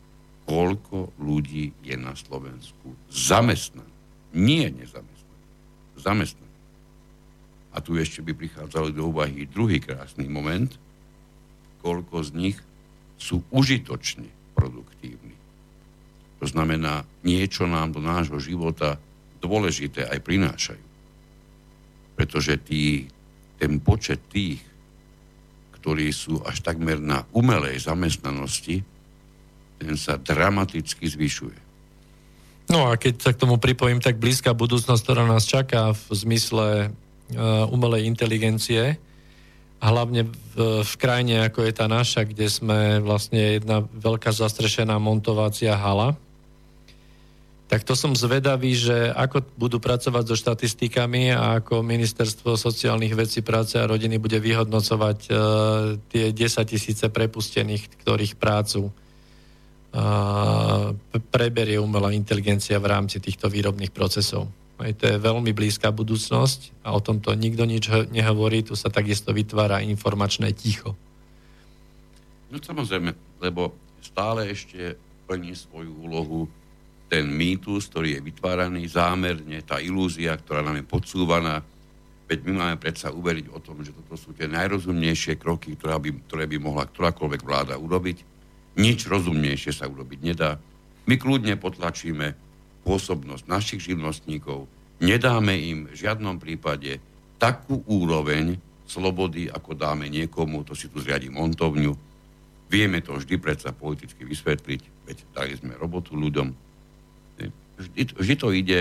koľko ľudí je na Slovensku zamestnaných. Nie nezamestnaných. Zamestnaných. A tu ešte by prichádzali do úvahy druhý krásny moment, koľko z nich sú užitočne produktívni. To znamená, niečo nám do nášho života dôležité aj prinášajú. Pretože tí, ten počet tých, ktorí sú až takmer na umelej zamestnanosti, ten sa dramaticky zvyšuje. No a keď sa k tomu pripojím, tak blízka budúcnosť, ktorá nás čaká v zmysle uh, umelej inteligencie, a hlavne v, v krajine, ako je tá naša, kde sme vlastne jedna veľká zastrešená montovacia hala, tak to som zvedavý, že ako budú pracovať so štatistikami a ako ministerstvo sociálnych vecí, práce a rodiny bude vyhodnocovať uh, tie 10 tisíce prepustených, ktorých prácu uh, preberie umelá inteligencia v rámci týchto výrobných procesov. Aj to je veľmi blízka budúcnosť a o tomto nikto nič nehovorí, tu sa takisto vytvára informačné ticho. No samozrejme, lebo stále ešte plní svoju úlohu ten mýtus, ktorý je vytváraný zámerne, tá ilúzia, ktorá nám je podsúvaná, veď my máme predsa uveriť o tom, že toto sú tie najrozumnejšie kroky, ktoré by, ktoré by mohla ktorákoľvek vláda urobiť. Nič rozumnejšie sa urobiť nedá. My kľudne potlačíme pôsobnosť našich živnostníkov, nedáme im v žiadnom prípade takú úroveň slobody, ako dáme niekomu, to si tu zriadi montovňu. Vieme to vždy predsa politicky vysvetliť, veď dali sme robotu ľuďom. Vždy, vždy to ide.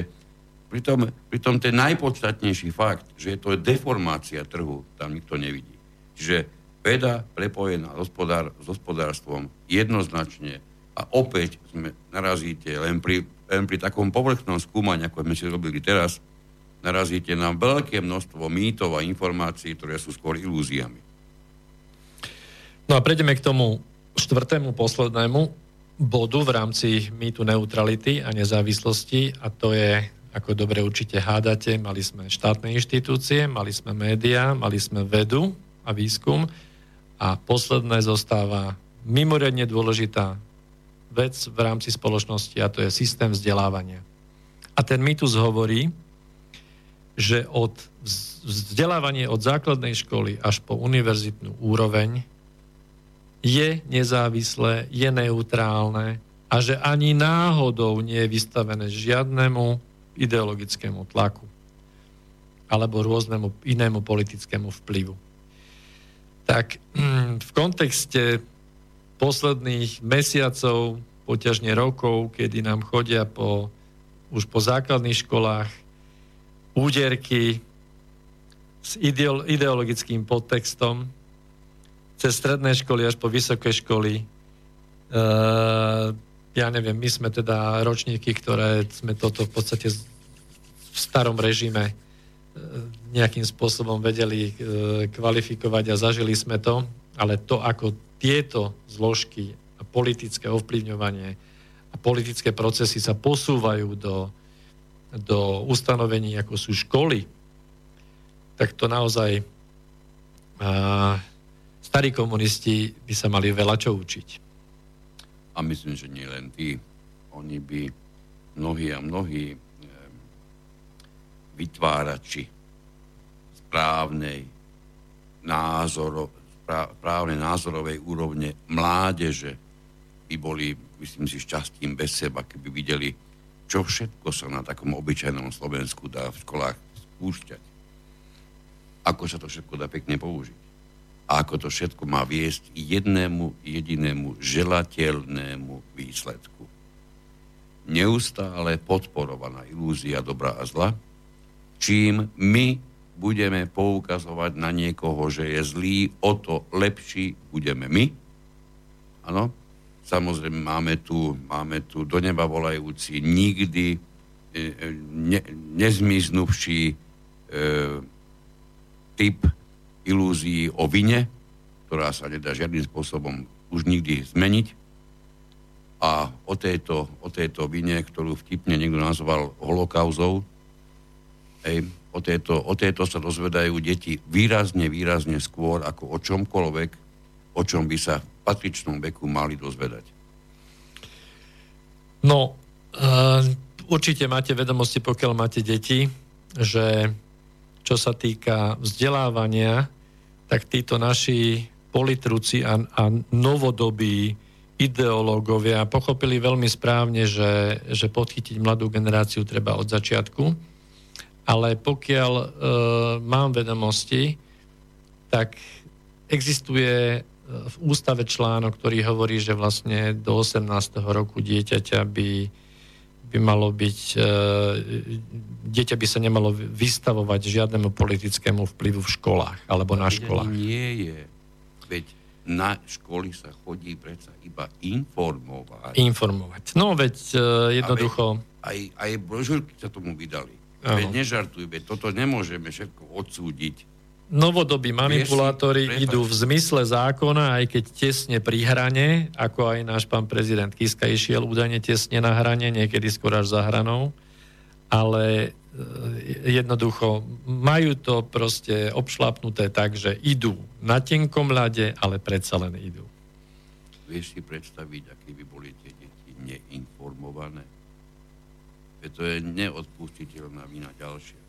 Pritom, pritom ten najpodstatnejší fakt, že je to deformácia trhu, tam nikto nevidí. Čiže veda prepojená hospodár, s hospodárstvom jednoznačne a opäť sme narazíte len pri, len pri takom povrchnom skúmaní, ako sme si robili teraz, narazíte na veľké množstvo mýtov a informácií, ktoré sú skôr ilúziami. No a prejdeme k tomu štvrtému, poslednému bodu v rámci mýtu neutrality a nezávislosti a to je, ako dobre určite hádate, mali sme štátne inštitúcie, mali sme médiá, mali sme vedu a výskum a posledné zostáva mimoriadne dôležitá vec v rámci spoločnosti a to je systém vzdelávania. A ten mýtus hovorí, že od vzdelávanie od základnej školy až po univerzitnú úroveň je nezávislé, je neutrálne a že ani náhodou nie je vystavené žiadnemu ideologickému tlaku alebo rôznemu inému politickému vplyvu. Tak v kontexte posledných mesiacov, poťažne rokov, kedy nám chodia po, už po základných školách úderky s ideologickým podtextom cez stredné školy až po vysoké školy. Uh, ja neviem, my sme teda ročníky, ktoré sme toto v podstate v starom režime e, nejakým spôsobom vedeli e, kvalifikovať a zažili sme to, ale to, ako tieto zložky a politické ovplyvňovanie a politické procesy sa posúvajú do, do ustanovení, ako sú školy, tak to naozaj a, starí komunisti by sa mali veľa čo učiť. A myslím, že nie len tí. Oni by mnohí a mnohí e, vytvárači správnej názoro, právne názorovej úrovne mládeže by boli, myslím si, šťastím bez seba, keby videli, čo všetko sa na takom obyčajnom Slovensku dá v školách spúšťať. Ako sa to všetko dá pekne použiť. A ako to všetko má viesť jednému jedinému želateľnému výsledku. Neustále podporovaná ilúzia dobra a zla, čím my budeme poukazovať na niekoho, že je zlý, o to lepší budeme my. Áno, samozrejme máme tu, máme tu do neba volajúci nikdy e, e, ne, nezmiznuvší e, typ ilúzií o vine, ktorá sa nedá žiadnym spôsobom už nikdy zmeniť. A o tejto, o tejto vine, ktorú vtipne niekto nazval holokauzou, hej, o tejto, o tejto sa dozvedajú deti výrazne, výrazne skôr ako o čomkoľvek, o čom by sa v patričnom veku mali dozvedať. No, uh, určite máte vedomosti, pokiaľ máte deti, že čo sa týka vzdelávania, tak títo naši politruci a, a novodobí ideológovia pochopili veľmi správne, že, že podchytiť mladú generáciu treba od začiatku ale pokiaľ e, mám vedomosti, tak existuje e, v ústave článok, ktorý hovorí, že vlastne do 18. roku dieťaťa by, by malo byť, e, dieťa by sa nemalo vystavovať žiadnemu politickému vplyvu v školách alebo na školách. Nie je. Veď na školy sa chodí predsa iba informovať. Informovať. No veď e, jednoducho... Veď aj, aj brožúrky sa tomu vydali. Veď nežartuj, veď toto nemôžeme všetko odsúdiť. Novodobí manipulátori si, idú v zmysle zákona, aj keď tesne pri hrane, ako aj náš pán prezident Kiska išiel údajne tesne na hrane, niekedy skôr až za hranou, ale e, jednoducho majú to proste obšlapnuté tak, že idú na tenkom ľade, ale predsa len idú. Vieš si predstaviť, aké by boli tie deti neinformované? to je neodpustiteľná vina ďalšia.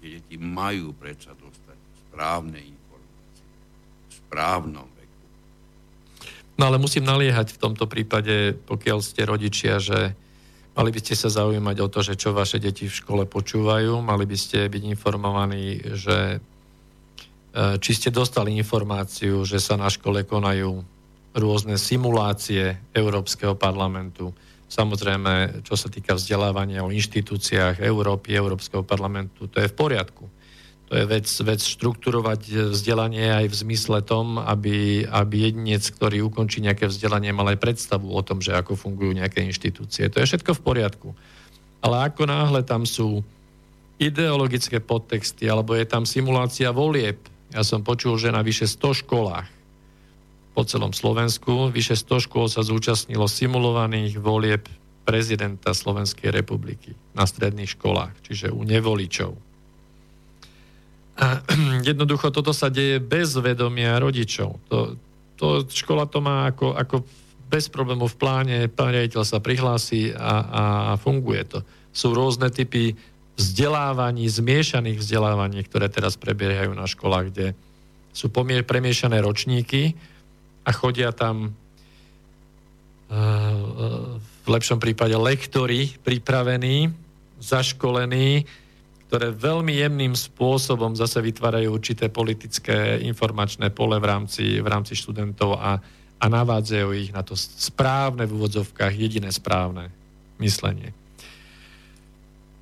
Tie deti majú predsa dostať správne informácie v správnom veku. No ale musím naliehať v tomto prípade, pokiaľ ste rodičia, že Mali by ste sa zaujímať o to, že čo vaše deti v škole počúvajú, mali by ste byť informovaní, že e, či ste dostali informáciu, že sa na škole konajú rôzne simulácie Európskeho parlamentu. Samozrejme, čo sa týka vzdelávania o inštitúciách Európy, Európskeho parlamentu, to je v poriadku. To je vec, vec štruktúrovať vzdelanie aj v zmysle tom, aby, aby jedinec, ktorý ukončí nejaké vzdelanie, mal aj predstavu o tom, že ako fungujú nejaké inštitúcie. To je všetko v poriadku. Ale ako náhle tam sú ideologické podtexty, alebo je tam simulácia volieb, ja som počul, že na vyše 100 školách po celom Slovensku, vyše 100 škôl sa zúčastnilo simulovaných volieb prezidenta Slovenskej republiky na stredných školách, čiže u nevoličov. A jednoducho toto sa deje bez vedomia rodičov. To, to, škola to má ako, ako bez problémov v pláne, pán riaditeľ sa prihlási a, a funguje to. Sú rôzne typy vzdelávaní, zmiešaných vzdelávaní, ktoré teraz prebiehajú na školách, kde sú pomie- premiešané ročníky a chodia tam uh, v lepšom prípade lektori pripravení, zaškolení, ktoré veľmi jemným spôsobom zase vytvárajú určité politické informačné pole v rámci, v rámci študentov a, a navádzajú ich na to správne v úvodzovkách, jediné správne myslenie.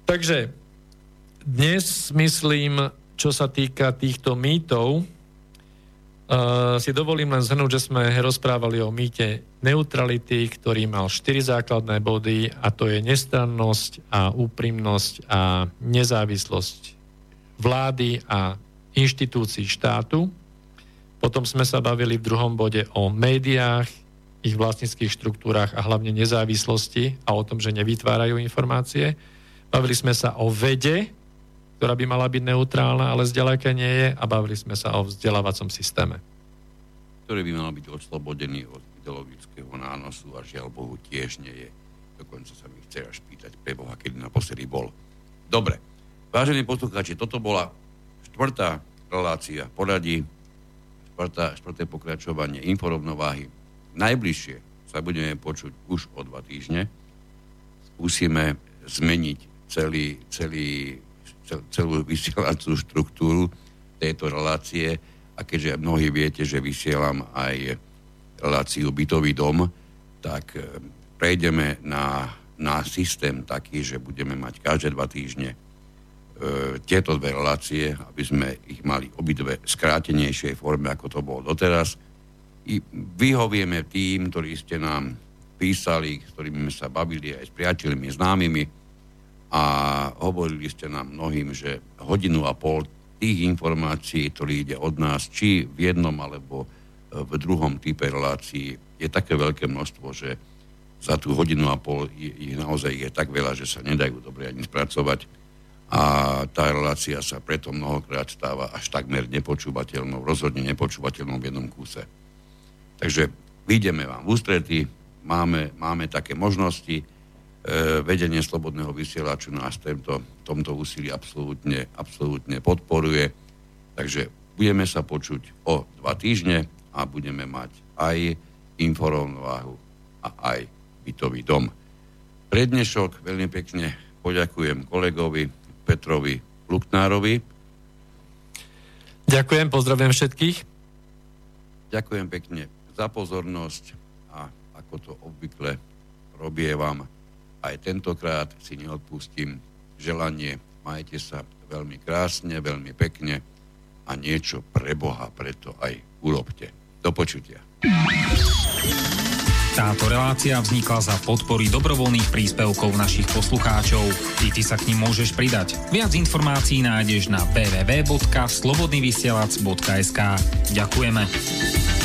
Takže dnes myslím, čo sa týka týchto mýtov, Uh, si dovolím len zhrnúť, že sme rozprávali o mýte neutrality, ktorý mal štyri základné body a to je nestrannosť a úprimnosť a nezávislosť vlády a inštitúcií štátu. Potom sme sa bavili v druhom bode o médiách, ich vlastnických štruktúrach a hlavne nezávislosti a o tom, že nevytvárajú informácie. Bavili sme sa o vede, ktorá by mala byť neutrálna, ale zďaleka nie je a bavili sme sa o vzdelávacom systéme. Ktorý by mal byť oslobodený od ideologického nánosu a žiaľ Bohu tiež nie je. Dokonca sa mi chce až pýtať pre Boha, kedy naposledy bol. Dobre. Vážení poslucháči, toto bola štvrtá relácia poradí, štvrté pokračovanie inforovnováhy. Najbližšie sa budeme počuť už o dva týždne. Skúsime zmeniť celý, celý celú vysielacú štruktúru tejto relácie a keďže mnohí viete, že vysielam aj reláciu bytový dom, tak e, prejdeme na, na systém taký, že budeme mať každé dva týždne e, tieto dve relácie, aby sme ich mali obidve skrátenejšej forme, ako to bolo doteraz. I vyhovieme tým, ktorí ste nám písali, s ktorými sme sa bavili aj s priateľmi, známymi, a hovorili ste nám mnohým, že hodinu a pol tých informácií, ktorý ide od nás, či v jednom alebo v druhom type relácií, je také veľké množstvo, že za tú hodinu a pol ich naozaj je tak veľa, že sa nedajú dobre ani spracovať a tá relácia sa preto mnohokrát stáva až takmer nepočúvateľnou, rozhodne nepočúvateľnou v jednom kúse. Takže vyjdeme vám v ústrety, máme, máme také možnosti, E, vedenie slobodného vysielaču nás tento, tomto úsilí absolútne, absolútne podporuje. Takže budeme sa počuť o dva týždne a budeme mať aj informovnú a aj bytový dom. Pre dnešok veľmi pekne poďakujem kolegovi Petrovi Luknárovi. Ďakujem, pozdravujem všetkých. Ďakujem pekne za pozornosť a ako to obvykle robievam, aj tentokrát si neodpustím želanie, majte sa veľmi krásne, veľmi pekne a niečo pre Boha preto aj urobte. Do počutia. Táto relácia vznikla za podpory dobrovoľných príspevkov našich poslucháčov. Ty, ty sa k ním môžeš pridať. Viac informácií nájdeš na www.slobodnyvysielac.sk Ďakujeme.